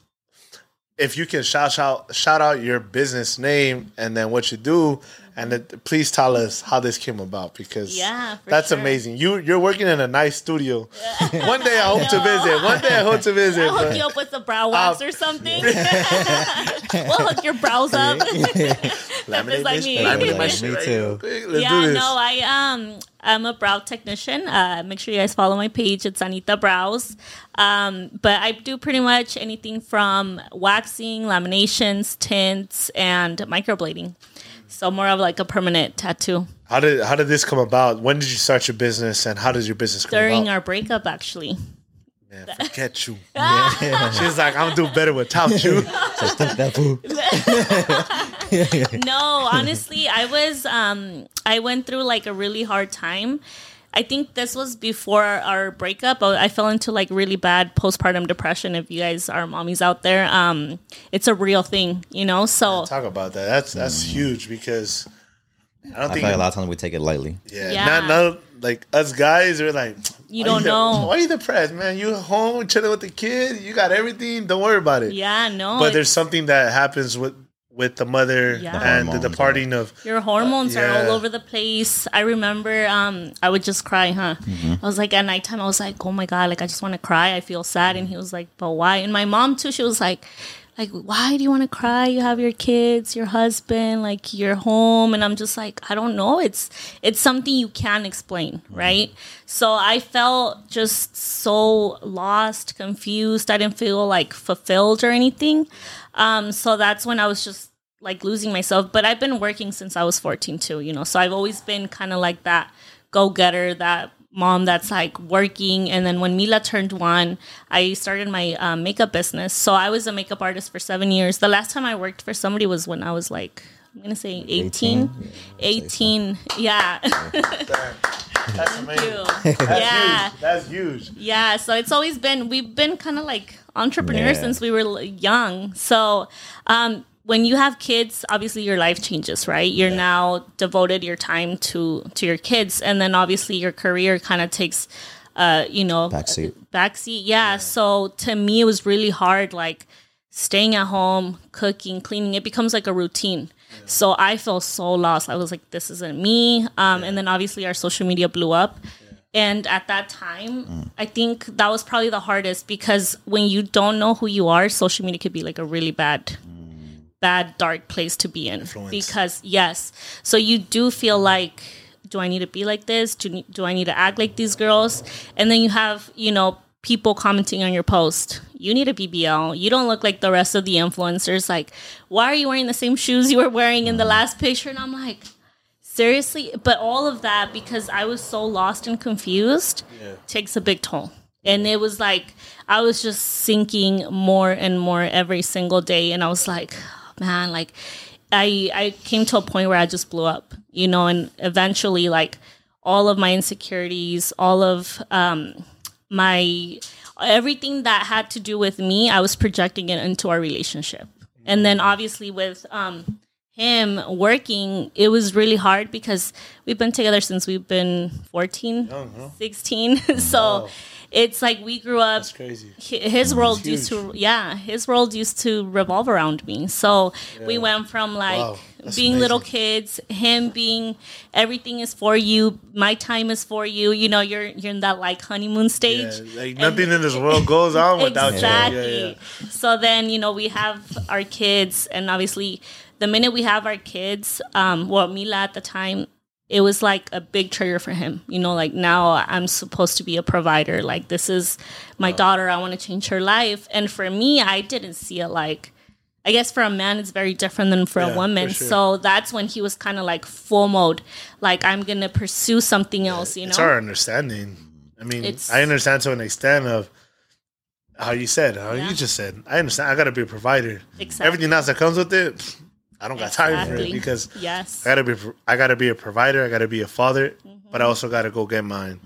If you can shout shout shout out your business name and then what you do, and then please tell us how this came about because Yeah, that's sure. amazing. You you're working in a nice studio. One day I hope to visit. One day I hope to visit. I'll hook you up with the brow wax Uh, or something. we'll hook your brows up. Laminate like me. laminate Me too. Let's yeah, do this. no, I um I'm a brow technician. Uh, make sure you guys follow my page. It's Anita Brows. Um, but I do pretty much anything from waxing, laminations, tints, and microblading. So more of like a permanent tattoo. How did how did this come about? When did you start your business, and how does your business come During about? our breakup, actually. Man, forget you. She's like, I'm gonna do better without you. that food. no, honestly, I was um I went through like a really hard time. I think this was before our breakup. I I fell into like really bad postpartum depression. If you guys are mommies out there, um, it's a real thing, you know. So Talk about that. That's that's huge because I don't I think feel like a lot of times we take it lightly. yeah, Yeah. not not like us guys are like You "Why don't de- know." why are you depressed, man. You home chilling with the kid. You got everything. Don't worry about it. yeah, no, but there's something that happens with with the mother Yeah. The and the hormones, departing of your hormones are yeah. all over the place. I remember um I would just cry, huh? I was like at nighttime I was like, "Oh my god, like I just want to cry. I feel sad." And he was like, "But why?" And my mom too, she was like like, why do you want to cry? You have your kids, your husband, like your home, and I'm just like, I don't know. It's it's something you can't explain, right? So I felt just so lost, confused. I didn't feel like fulfilled or anything. Um, so that's when I was just like losing myself. But I've been working since I was 14 too, you know. So I've always been kind of like that go getter, that mom that's like working. And then when Mila turned one, I started my um, makeup business. So I was a makeup artist for seven years. The last time I worked for somebody was when I was like, I'm gonna say 18. 18. Yeah. That's amazing. you. That's yeah. huge. That's huge. Yeah, so it's always been we've been kind of like entrepreneurs Yeah. since we were young. So um, when you have kids, obviously your life changes, right? You're now devoted your time to to your kids, and then obviously your career kind of takes, uh, you know, Backseat. backseat. Yeah. So to me, it was really hard, like staying at home, cooking, cleaning. It becomes like a routine. So I felt so lost. I was like, this isn't me. Um, And then obviously our social media blew up. And at that time, I think that was probably the hardest because when you don't know who you are, social media could be like a really bad, bad, dark place to be in. Because, yes. So you do feel like, do I need to be like this? Do, do I need to act like these girls? And then you have, you know, people commenting on your post. You need a BBL. You don't look like the rest of the influencers. Like, why are you wearing the same shoes you were wearing in the mm. last picture? And I'm like, seriously but all of that because i was so lost and confused takes a big toll and it was like i was just sinking more and more every single day and i was like man like i i came to a point where i just blew up you know and eventually like all of my insecurities all of um my everything that had to do with me i was projecting it into our relationship. And then obviously with um him working, it was really hard because we've been together since we've been 14, 16. so it's like we grew up That's crazy. his world used to yeah his world used to revolve around me so we went from like Wow, being little kids him being everything is for you my time is for you you know you're you're in that like honeymoon stage Yeah, like nothing in this world goes on without exactly. you. Yeah, yeah. So then, you know, we have our kids, and obviously, the minute we have our kids, um, well, Mila at the time, it was like a big trigger for him. You know, like now I'm supposed to be a provider. Like this is my daughter. I want to change her life. And for me, I didn't see it like. I guess for a man, it's very different than for Yeah, a for woman. sure. So that's when he was kind of like full mode, like I'm gonna pursue something else. You know, It's our understanding. I mean, It's- I understand to an extent of how you said, how Yeah. you just said. I understand. I got to be a provider. Exactly. Everything else that comes with it, I don't got time for it because yes, I gotta be. I gotta be a provider. I gotta be a father, Mm-hmm. but I also gotta go get mine.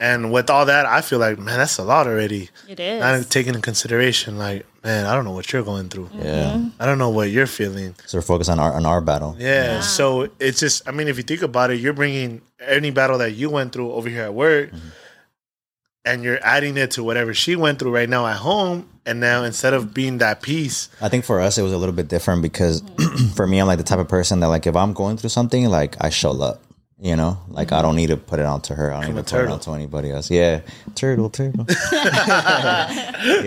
And with all that, I feel like man, that's a lot already. it is. Not taking into consideration, like man, I don't know what you're going through. Yeah. I don't know what you're feeling. So we're focused on our on our battle. Yeah. So it's just, I mean, if you think about it, you're bringing any battle that you went through over here at work, and you're adding it to whatever she went through right now at home. And now instead of being that piece I think for us it was a little bit different because for me I'm like the type of person that like if I'm going through something like I show up. You know, like I don't need to put it on to her. I don't Become need to put it turtle. on to anybody else. Yeah, turtle, turtle. you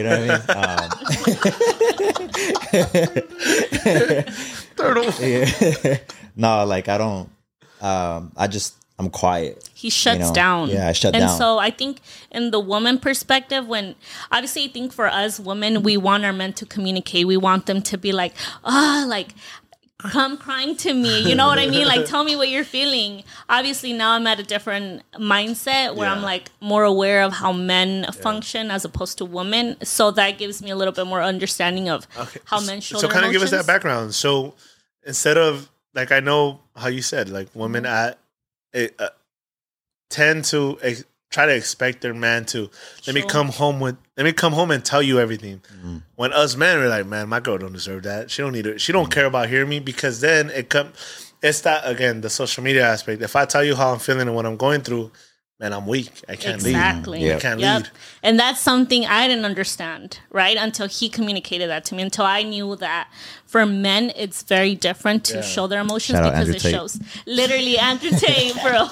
know what I mean? Um, turtle. yeah. no, like I don't. Um, I just I'm quiet. he shuts know, down. yeah, I shut and down. And so I think in the woman perspective, when obviously I think for us women, we want our men to communicate. We want them to be like, ah, like come crying to me. You know what I mean? Like tell me what you're feeling. Obviously now I'm at a different mindset where I'm like more aware of how men function as opposed to women. So that gives me a little bit more understanding of Okay. how men show So their kind of give us that background. So instead of like I know how you said like women Mm-hmm. at it, uh, tend to ex- try to expect their man to let me come home with let me come home and tell you everything. When us men are like, man, my girl don't deserve that. She don't need it. She don't care about hearing me because then it come. It's that again the social media aspect. If I tell you how I'm feeling and what I'm going through, man, I'm weak. I can't Exactly. lead. Yeah. I can't Yep. lead. And that's something I didn't understand, right? Until he communicated that to me. Until I knew that for men, it's very different to Yeah. show their emotions Shout because it Tate. shows. Literally, Andrew Tate, bro.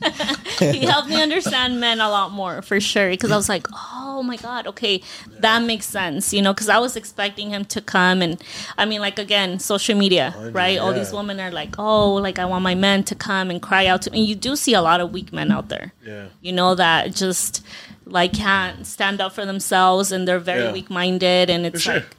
he helped me understand men a lot more for sure. Because I was like, oh my God, okay, that makes sense, you know? Because I was expecting him to come and, I mean, like, again, social media, oh, right? All these women are like, oh, like, I want my men to come and cry out to me. And you do see a lot of weak men out there Yeah. you know that just like can't stand up for themselves and they're very Yeah. weak-minded and it's sure. like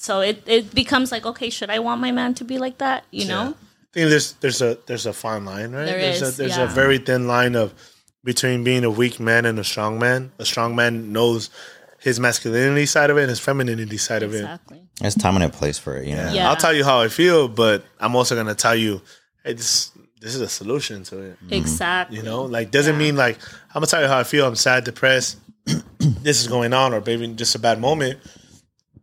so it, it becomes like okay should i want my man to be like that you know I think there's there's a there's a fine line, right? There there's is, a there's yeah. a very thin line of between being a weak man and a strong man. A strong man knows his masculinity side of it and his femininity side of it. exactly There's time and a place for it, you know. Yeah. I'll tell you how I feel, but I'm also gonna tell you, hey, this this is a solution to it. Mm-hmm. exactly You know, like doesn't mean like I'm gonna tell you how I feel. I'm sad, depressed. this is going on, or maybe just a bad moment.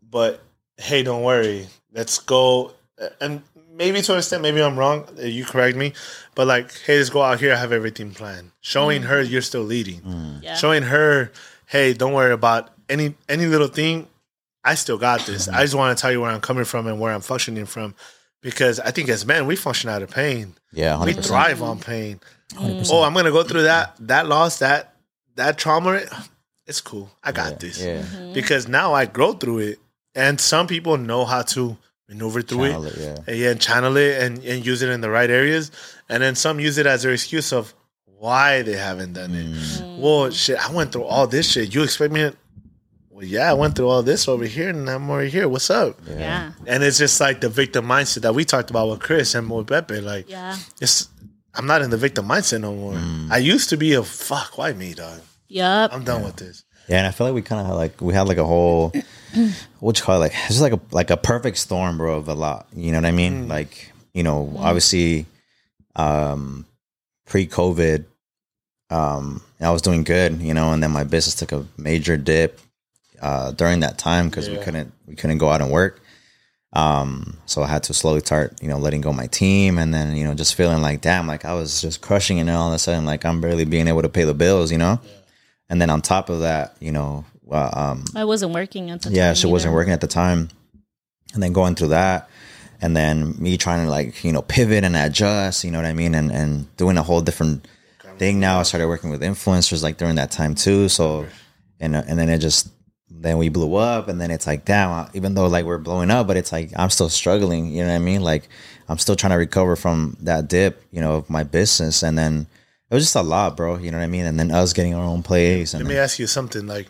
But hey, don't worry. Let's go. And maybe to an extent, maybe I'm wrong. uh, You correct me. But like, hey, let's go out here. I have everything planned. Showing her you're still leading. yeah Showing her, hey, don't worry about any any little thing. I still got this. I just want to tell you where I'm coming from and where I'm functioning from. Because I think as men, we function out of pain Yeah, we 100%. thrive on pain. Oh, I'm gonna go through that that loss, that that trauma. It's cool. I got this Yeah. Mm-hmm. because now I grow through it, and some people know how to maneuver through Channel it, it, yeah. and, yeah, and channel it and, and use it in the right areas, and then some use it as their excuse of why they haven't done it. Mm. Well, shit, I went through all this shit. You expect me? To, well, yeah, I went through all this over here, and I'm over here. What's up? yeah And it's just like the victim mindset that we talked about with Chris and with Pepe. Like, yeah it's I'm not in the victim mindset no more. Mm. I used to be a fuck. Why me, dog? yep I'm done with this. Yeah, and I feel like we kind of like we had like a whole what you call it like it's just like a like a perfect storm, bro, of a lot. You know what I mean? Like you know, obviously, um, pre COVID, um, I was doing good, you know, and then my business took a major dip uh, during that time because we couldn't we couldn't go out and work. Um, so I had to slowly start, you know, letting go my team, and then you know, just feeling like, damn, like I was just crushing it, and all of a sudden, like I'm barely being able to pay the bills, you know. And then on top of that, you know, uh, um, i wasn't working at the yeah, time she wasn't working at the time, and then going through that, and then me trying to like you know pivot and adjust, you know what I mean, and and doing a whole different thing now. I started working with influencers like during that time too, so and uh, and then it just then we blew up, and then it's like damn, uh, even though like we're blowing up, but it's like I'm still struggling, you know what I mean, like I'm still trying to recover from that dip, you know, of my business, and then. It was just a lot, bro. You know what I mean? And then us getting our own place. And Let me ask you something. Like,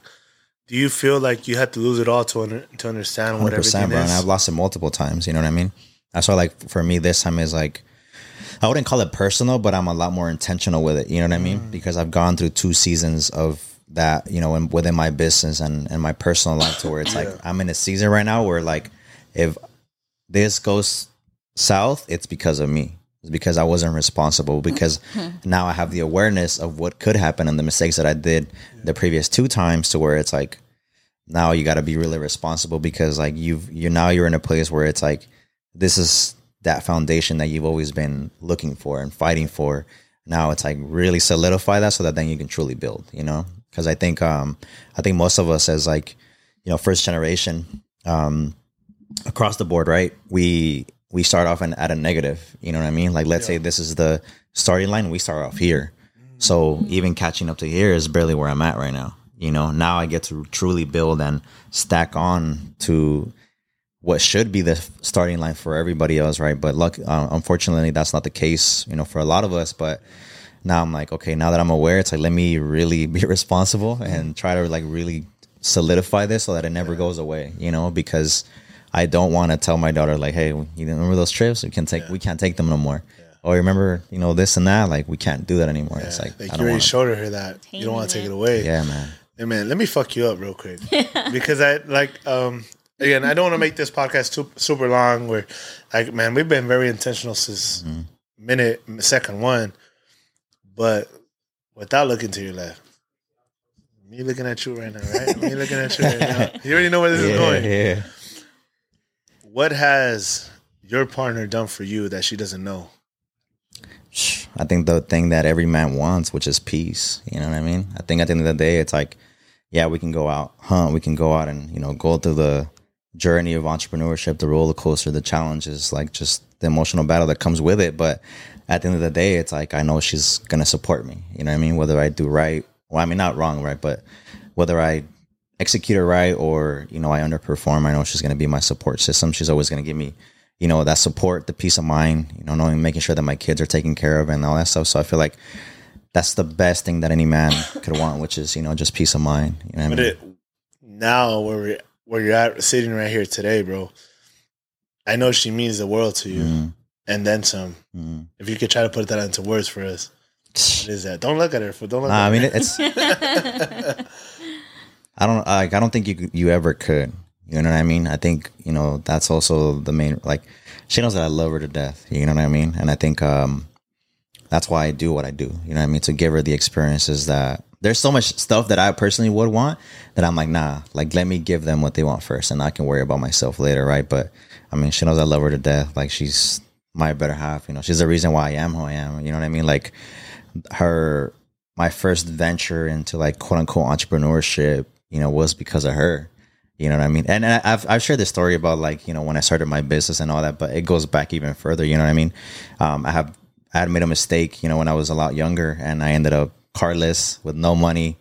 do you feel like you had to lose it all to under, to understand what everything bro. And is? I've lost it multiple times. You know what I mean? That's why, like, for me, this time is like, I wouldn't call it personal, but I'm a lot more intentional with it. You know what I mean? Mm. Because I've gone through two seasons of that, you know, in, within my business and, and my personal life, to where it's like I'm in a season right now where, like, if this goes south, it's because of me. It's because I wasn't responsible. Because now I have the awareness of what could happen and the mistakes that I did the previous two times, to where it's like now you got to be really responsible because like you've you're now you're in a place where it's like this is that foundation that you've always been looking for and fighting for. Now it's like really solidify that so that then you can truly build. You know, because I think um I think most of us as like you know first generation um across the board, right? We we start off in, at a negative. You know what I mean? Like let's say this is the starting line, we start off here. So even catching up to here is barely where I'm at right now. You know, now I get to truly build and stack on to what should be the starting line for everybody else, right? But luck, uh, unfortunately, that's not the case. You know, for a lot of us. But now I'm like, okay, now that I'm aware, it's like let me really be responsible and try to like really solidify this so that it never goes away. You know, because I don't want to tell my daughter like, hey, you remember those trips? We can take, we can't take them no more. Or remember, you know, this and that. Like we can't do that anymore. It's like like I you don't already want. showed her that. You don't want to take it away. Yeah, man. Hey man, let me fuck you up real quick because I like um again I don't want to make this podcast too, super long. Where like man, we've been very intentional since minute second one, but without looking to your left. Me looking at you right now, right? Me looking at you right now. You already know where this is going. yeah. What has your partner done for you that she doesn't know? I think the thing that every man wants, which is peace. You know what I mean? I think at the end of the day, it's like, yeah, we can go out hunt, we can go out and you know go through the journey of entrepreneurship, the roller coaster, the challenges, like just the emotional battle that comes with it. But at the end of the day, it's like I know she's gonna support me. You know what I mean? Whether I do right, well, I mean not wrong, right, but whether I execute it right or you know I underperform, I know she's gonna be my support system. She's always gonna give me you know that support the peace of mind you know knowing making sure that my kids are taken care of and all that stuff so i feel like that's the best thing that any man could want which is you know just peace of mind you know what But I mean? it now where we where you're at sitting right here today, bro. I know she means the world to you, Mm, and then some. mm. If you could try to put that into words for us, what is that? Don't look at her. fool. Don't look. Nah, at I mean it's I don't like I don't think you you ever could. You know what I mean? I think you know that's also the main like she knows that I love her to death. You know what I mean? And I think um that's why I do what I do. You know what I mean? To give her the experiences that there's so much stuff that I personally would want that I'm like, nah, like let me give them what they want first and I can worry about myself later, right? But I mean, she knows I love her to death. Like she's my better half, you know. She's the reason why I am who I am. You know what I mean? Like her my first venture into like quote unquote entrepreneurship, you know, was because of her. You know what I mean? And I- I've I've shared this story about like you know when I started my business and all that, but it goes back even further. You know what I mean? Um, I have I had made a mistake, you know, when I was a lot younger, and I ended up carless with no money,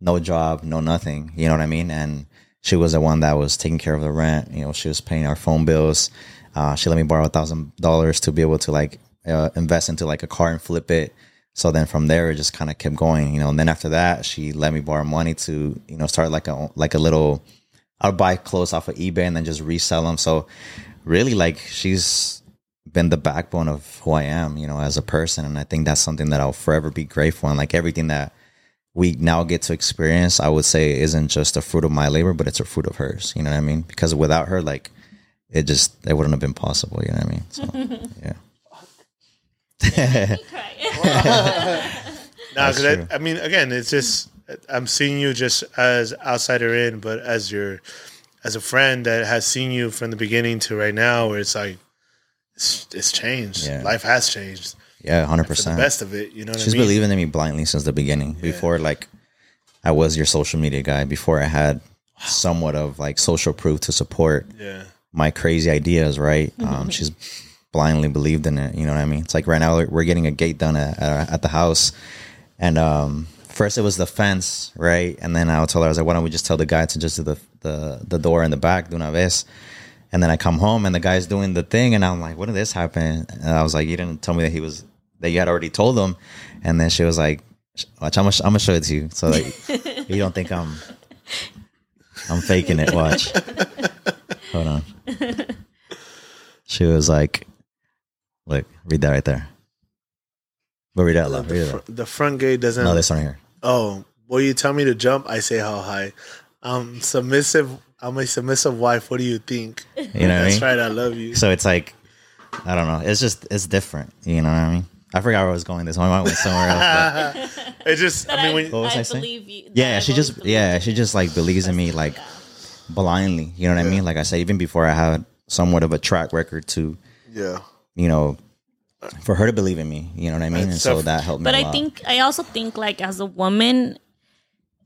no job, no nothing. You know what I mean? And she was the one that was taking care of the rent. You know, she was paying our phone bills. Uh, she let me borrow a thousand dollars to be able to like uh, invest into like a car and flip it. So then from there, it just kind of kept going, you know. And then after that, she let me borrow money to, you know, start like a like a little. I'll buy clothes off of eBay and then just resell them. So really, like she's been the backbone of who I am, you know, as a person. And I think that's something that I'll forever be grateful. And like everything that we now get to experience, I would say isn't just a fruit of my labor, but it's a fruit of hers. You know what I mean? Because without her, like it just it wouldn't have been possible. You know what I mean? So yeah. Nah, That's because. I, I mean, again, it's just I'm seeing you just as outsider in, but as your as a friend that has seen you from the beginning to right now, where it's like it's, it's changed. Yeah. Life has changed Yeah, hundred for the percent. best of it. You know what She's I mean? believing in me blindly since the beginning. Before like I was your social media guy. Before I had somewhat of like social proof to support yeah, my crazy ideas. Right? Um, she's blindly believed in it. You know what I mean? It's like right now we're- getting a gate done at, at, the house, and um, first it was the fence, right? And then I'll tell her I was like, why don't we just tell the guy to just do the the the door in the back, de una vez. And then I come home and the guy's doing the thing, and I'm like, "What did this happen?" And I was like, "You didn't tell me that he was that you had already told him." And then she was like, "Watch, I'm gonna, I'm gonna show it to you, so that you don't think I'm I'm faking it. Watch, hold on." She was like, "Look, read that right there." But read that loud. Read the, fr- the front gate doesn't. No, this one here. oh, will you tell me to jump? I say how high. I'm submissive. I'm a submissive wife. What do you think? You know what I That's mean? right. I love you. So it's like, I don't know. It's just it's different. You know what I mean? I forgot where I was going. This one I went somewhere else. It just. I mean, when, What was I, I saying? believe you. yeah, I've she just yeah you. she just like believes in me like blindly. You know what I mean? Like I said, even before I had somewhat of a track record to yeah. You know for her to believe in me. You know what I mean? And so that helped me. But I think I also think like as a woman,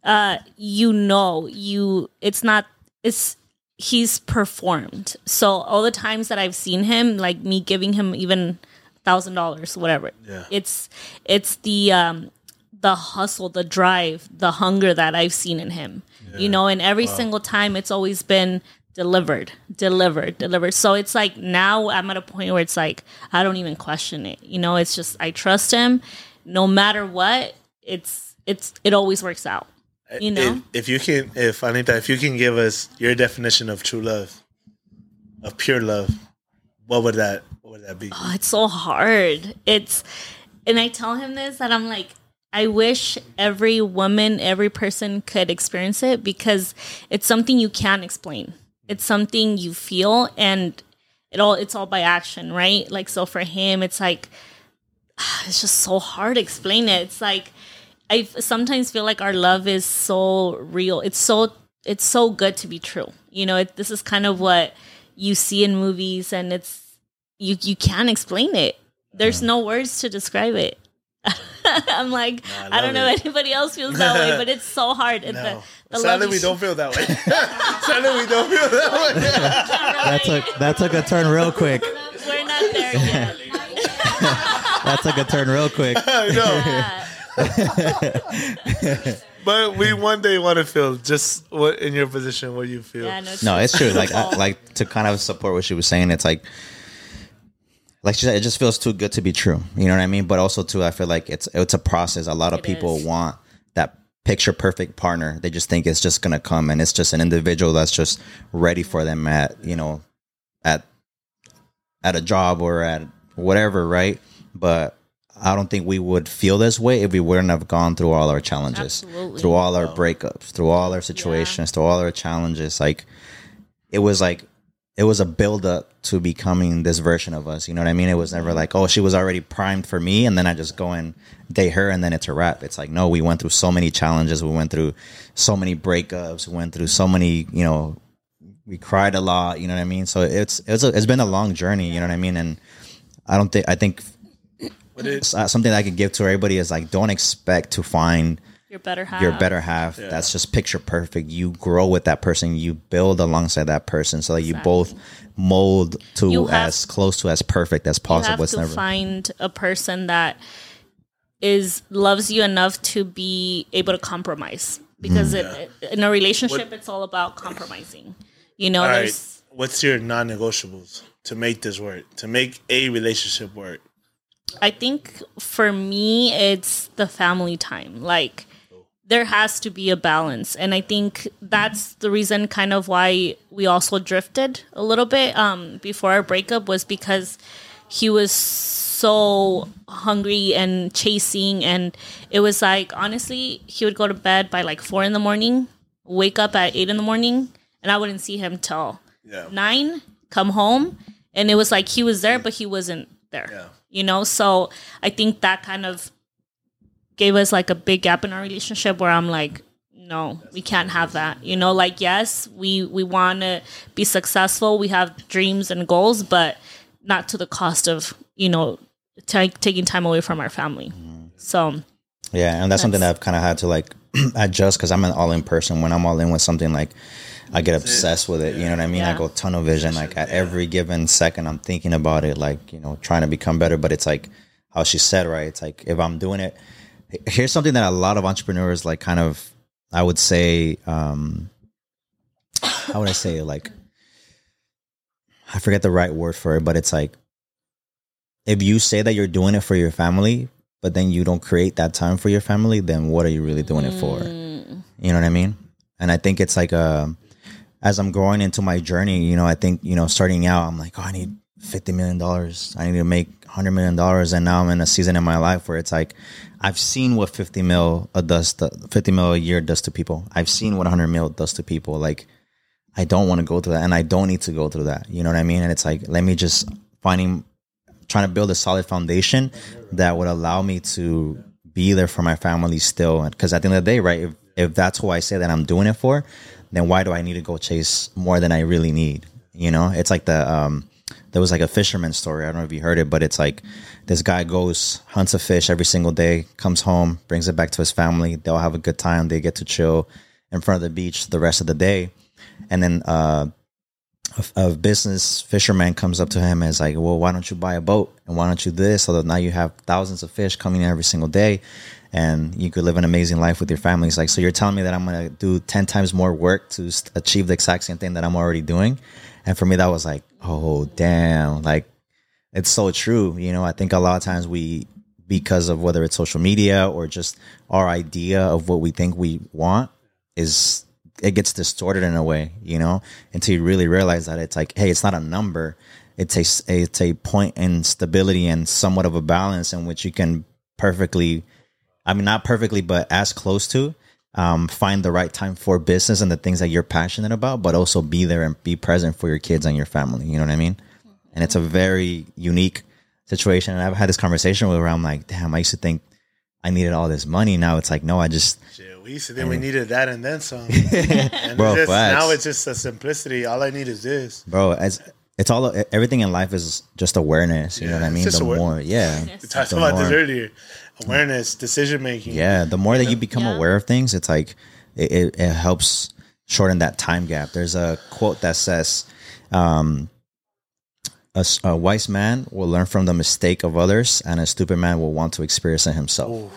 uh, you know, you it's not it's he's performed. So all the times that I've seen him, like me giving him even thousand dollars, whatever. Yeah. It's it's the um the hustle, the drive, the hunger that I've seen in him. You know, and every single time it's always been delivered, delivered, delivered. So it's like now I'm at a point where it's like I don't even question it. You know, it's just I trust him no matter what. It's it's it always works out. You know? If, if you can, if Anita, if you can give us your definition of true love, of pure love, what would that? What would that be? Oh, it's so hard. It's and I tell him this that I'm like I wish every woman, every person could experience it because it's something you can't explain. It's something you feel and it all it's all by action, right? Like so for him it's like it's just so hard to explain it. It's like I sometimes feel like our love is so real. It's so it's so good to be true. You know, it, this is kind of what you see in movies and it's you you can't explain it. There's no words to describe it. I'm like, I, I don't know if anybody else feels that way, but it's so hard. No. The, the Sadly, we don't feel that way. Sadly, we don't feel that way. That took that took a turn real quick. We're not there yet. That took a turn real quick. I know. But we one day want to feel just what in your position, what you feel. Yeah, no, it's, No, it's true. Like, I, like to kind of support what she was saying. It's like, like she said, it just feels too good to be true. You know what I mean? But also too, I feel like it's it's a process. A lot of It people is. want that picture perfect partner. They just think it's just gonna come, and it's just an individual that's just ready for them at you know, at at a job or at whatever, right? But I don't think we would feel this way if we wouldn't have gone through all our challenges, Absolutely. through all our breakups, through all our situations, through all our challenges. Like it was like it was a build up to becoming this version of us. You know what I mean? It was never like, oh, she was already primed for me, and then I just go and date her, and then it's a wrap. It's like, no, we went through so many challenges. We went through so many breakups. We went through so many, you know, we cried a lot. You know what I mean? So it's it's a, it's been a long journey. You know what I mean? And I don't think I think uh, something I could give to everybody is like, don't expect to find your better half. your better half that's just picture perfect you grow with that person you build alongside that person so that you both mold to You have- as close to as perfect as You possible have it's to never find a person that is loves you enough to be able to compromise because Mm. it, it- in a relationship it's all about compromising. You know, all right. What's your non-negotiables to make this work? To make a relationship work? I think for me, it's the family time. Like, there has to be a balance. And I think that's the reason, kind of, why we also drifted a little bit um, before our breakup was because he was so hungry and chasing. And it was like, honestly, he would go to bed by like four in the morning, wake up at eight in the morning, and I wouldn't see him till Yeah. nine, come home, and it was like he was there, but he wasn't there. Yeah. You know, so I think that kind of gave us like a big gap in our relationship where I'm like, no, we can't have that. You know, like yes, we we want to be successful, we have dreams and goals, but not to the cost of you know ta taking time away from our family. Mm-hmm. So yeah and that's, something that i've kind of had to like adjust because i'm an all-in person. When i'm all in with something like i get obsessed with it you know what i mean? I go tunnel vision like at every given second i'm thinking about it like you know trying to become better but it's like how she said right? It's like if i'm doing it here's something that a lot of entrepreneurs like kind of i would say um how would i say like i forget the right word for it but it's like if you say that you're doing it for your family but then you don't create that time for your family then what are you really doing it for? You know what i mean? And i think it's like a as i'm growing into my journey you know i think you know starting out i'm like oh i need 50 million dollars. I need to make 100 million dollars and now i'm in a season in my life where it's like i've seen what 50 mil a does to, 50 mil a year does to people. I've seen what 100 mil does to people. Like i don't want to go through that and i don't need to go through that. You know what i mean? And it's like let me just finding trying to build a solid foundation that would allow me to be there for my family still. Because at the end of the day, right, if, if that's who I say that I'm doing it for, then why do I need to go chase more than I really need? You know, it's like the, um, there was like a fisherman story. I don't know if you heard it, but it's like this guy goes, hunts a fish every single day, comes home, brings it back to his family. They'll have a good time. They get to chill in front of the beach the rest of the day. And then, uh, a, a business fisherman comes up to him and is like, "Well, why don't you buy a boat and why don't you do this so that now you have thousands of fish coming in every single day, and you could live an amazing life with your family." He's like, "So you're telling me that I'm gonna do ten times more work to achieve the exact same thing that I'm already doing?" And for me, that was like, "Oh, damn!" Like, it's so true. You know, I think a lot of times we, because of whether it's social media or just our idea of what we think we want, is it gets distorted in a way, you know, until you really realize that it's like, hey, it's not a number. It's a it's a point in stability and somewhat of a balance in which you can perfectly, I mean, not perfectly, but as close to, um, find the right time for business and the things that you're passionate about, but also be there and be present for your kids and your family. You know what I mean? And it's a very unique situation. And I've had this conversation with her. I'm like, damn, I used to think I needed all this money. Now it's like, no, I just Shit, we used to think we needed that and then some. and Bro, it's just, now it's just a simplicity. All I need is this. bro it's it's all everything in life is just awareness you know what i mean the aware- more yeah We talked the about this earlier. Awareness, decision making. Yeah, the more that you become Yeah. aware of things, it's like it, it, it helps shorten that time gap. There's a quote that says, um, a, s- a wise man will learn from the mistake of others, and a stupid man will want to experience it himself.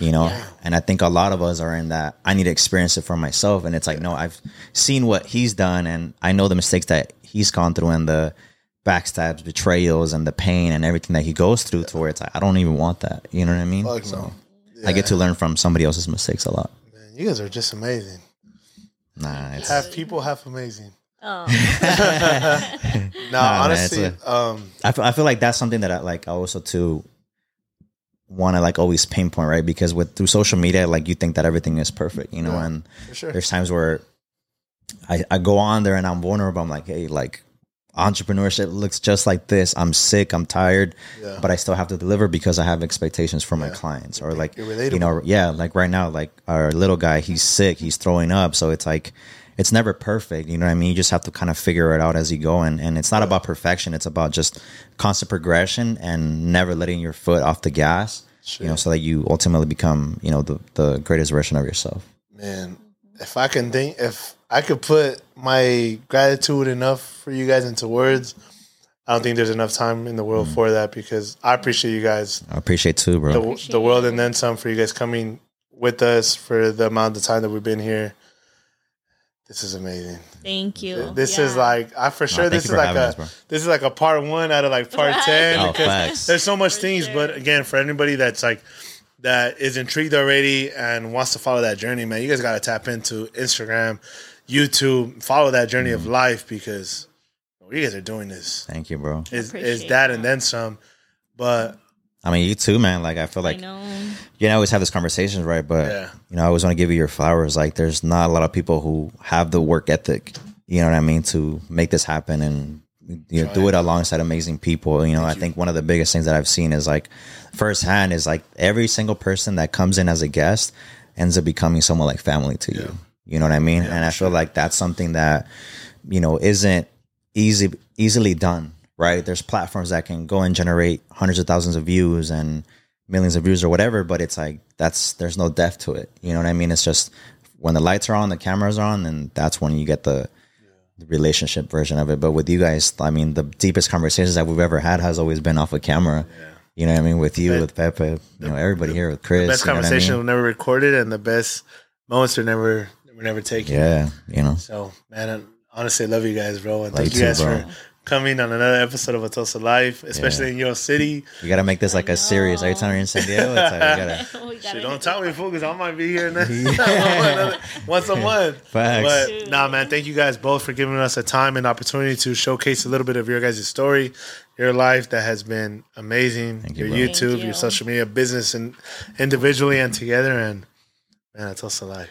You know, and I think a lot of us are in that. I need to experience it for myself, and it's like, no, I've seen what he's done, and I know the mistakes that he's gone through, and the backstabs, betrayals, and the pain, and everything that he goes through. To where it's like, I don't even want that. You know what I mean? Fuck so no. I get to learn from somebody else's mistakes a lot. Man, you guys are just amazing. Nah, it's Half people, half amazing. Oh, No, Nah, man, honestly, um, I feel, I feel like that's something that I like I also too want to like always pinpoint right because with through social media like you think that everything is perfect you know Yeah, and sure. there's times where I, I go on there and I'm vulnerable I'm like hey like entrepreneurship looks just like this. I'm sick I'm tired Yeah. but I still have to deliver because I have expectations for my Yeah. clients or like you know yeah like right now like our little guy he's sick he's throwing up. So it's like it's never perfect you know what i mean? You just have to kind of figure it out as you go. And, and it's not about perfection it's about just constant progression and never letting your foot off the gas you know so that you ultimately become you know the, the greatest version of yourself. Man, if I can think, if I could put my gratitude enough for you guys into words, I don't think there's enough time in the Mm. world for that because I appreciate you guys, i appreciate too bro the, the world, and then some for you guys coming with us for the amount of time that we've been here. This is amazing. thank you. This Yeah. is like I for sure. thank this you is like a us, this is like a part one out of like part Right. ten Oh, because facts. there's so much For things. sure. But again, for anybody that's like that is intrigued already and wants to follow that journey, man, you guys got to tap into Instagram, YouTube, follow that journey Mm. of life because you guys are doing this. thank you bro Is is Appreciate that and then some? But i mean you too man like i feel I like know. you know, I always have this conversation, right? But Yeah. you know, I always want to give you your flowers. Like, there's not a lot of people who have the work ethic, you know what I mean, to make this happen and you know, do it alongside amazing people. You know, I think one of the biggest things that I've seen is like firsthand is like every single person that comes in as a guest ends up becoming someone like family to you. You know what I mean? and I feel like that's something that you know isn't easy easily done. Right? There's platforms that can go and generate hundreds of thousands of views and millions of views or whatever, but it's like that's there's no depth to it. You know what I mean? It's just when the lights are on, the cameras are on, and that's when you get the, the relationship version of it. But with you guys, I mean, the deepest conversations that we've ever had has always been off of camera. You know what I mean? With you, with Pepe, you know, everybody here with Chris. best you know what I conversation mean? never recorded, and the best moments are never were never taken. Yeah, you know. So, man, I honestly love you guys, bro. And thank you you guys bro. for coming on another episode of Atosa Life, especially in your city. We got to make this like a series. Every time you're in San Diego, it's like you gotta. We gotta Shit, don't hit tell the me, fool, because I might be here next another- once a month. Facts. But nah, man, thank you guys both for giving us a time and opportunity to showcase a little bit of your guys' story, your life that has been amazing. Thank you, your bro. YouTube, Thank you. your social media, business, and individually and together. And man, Atosa Life.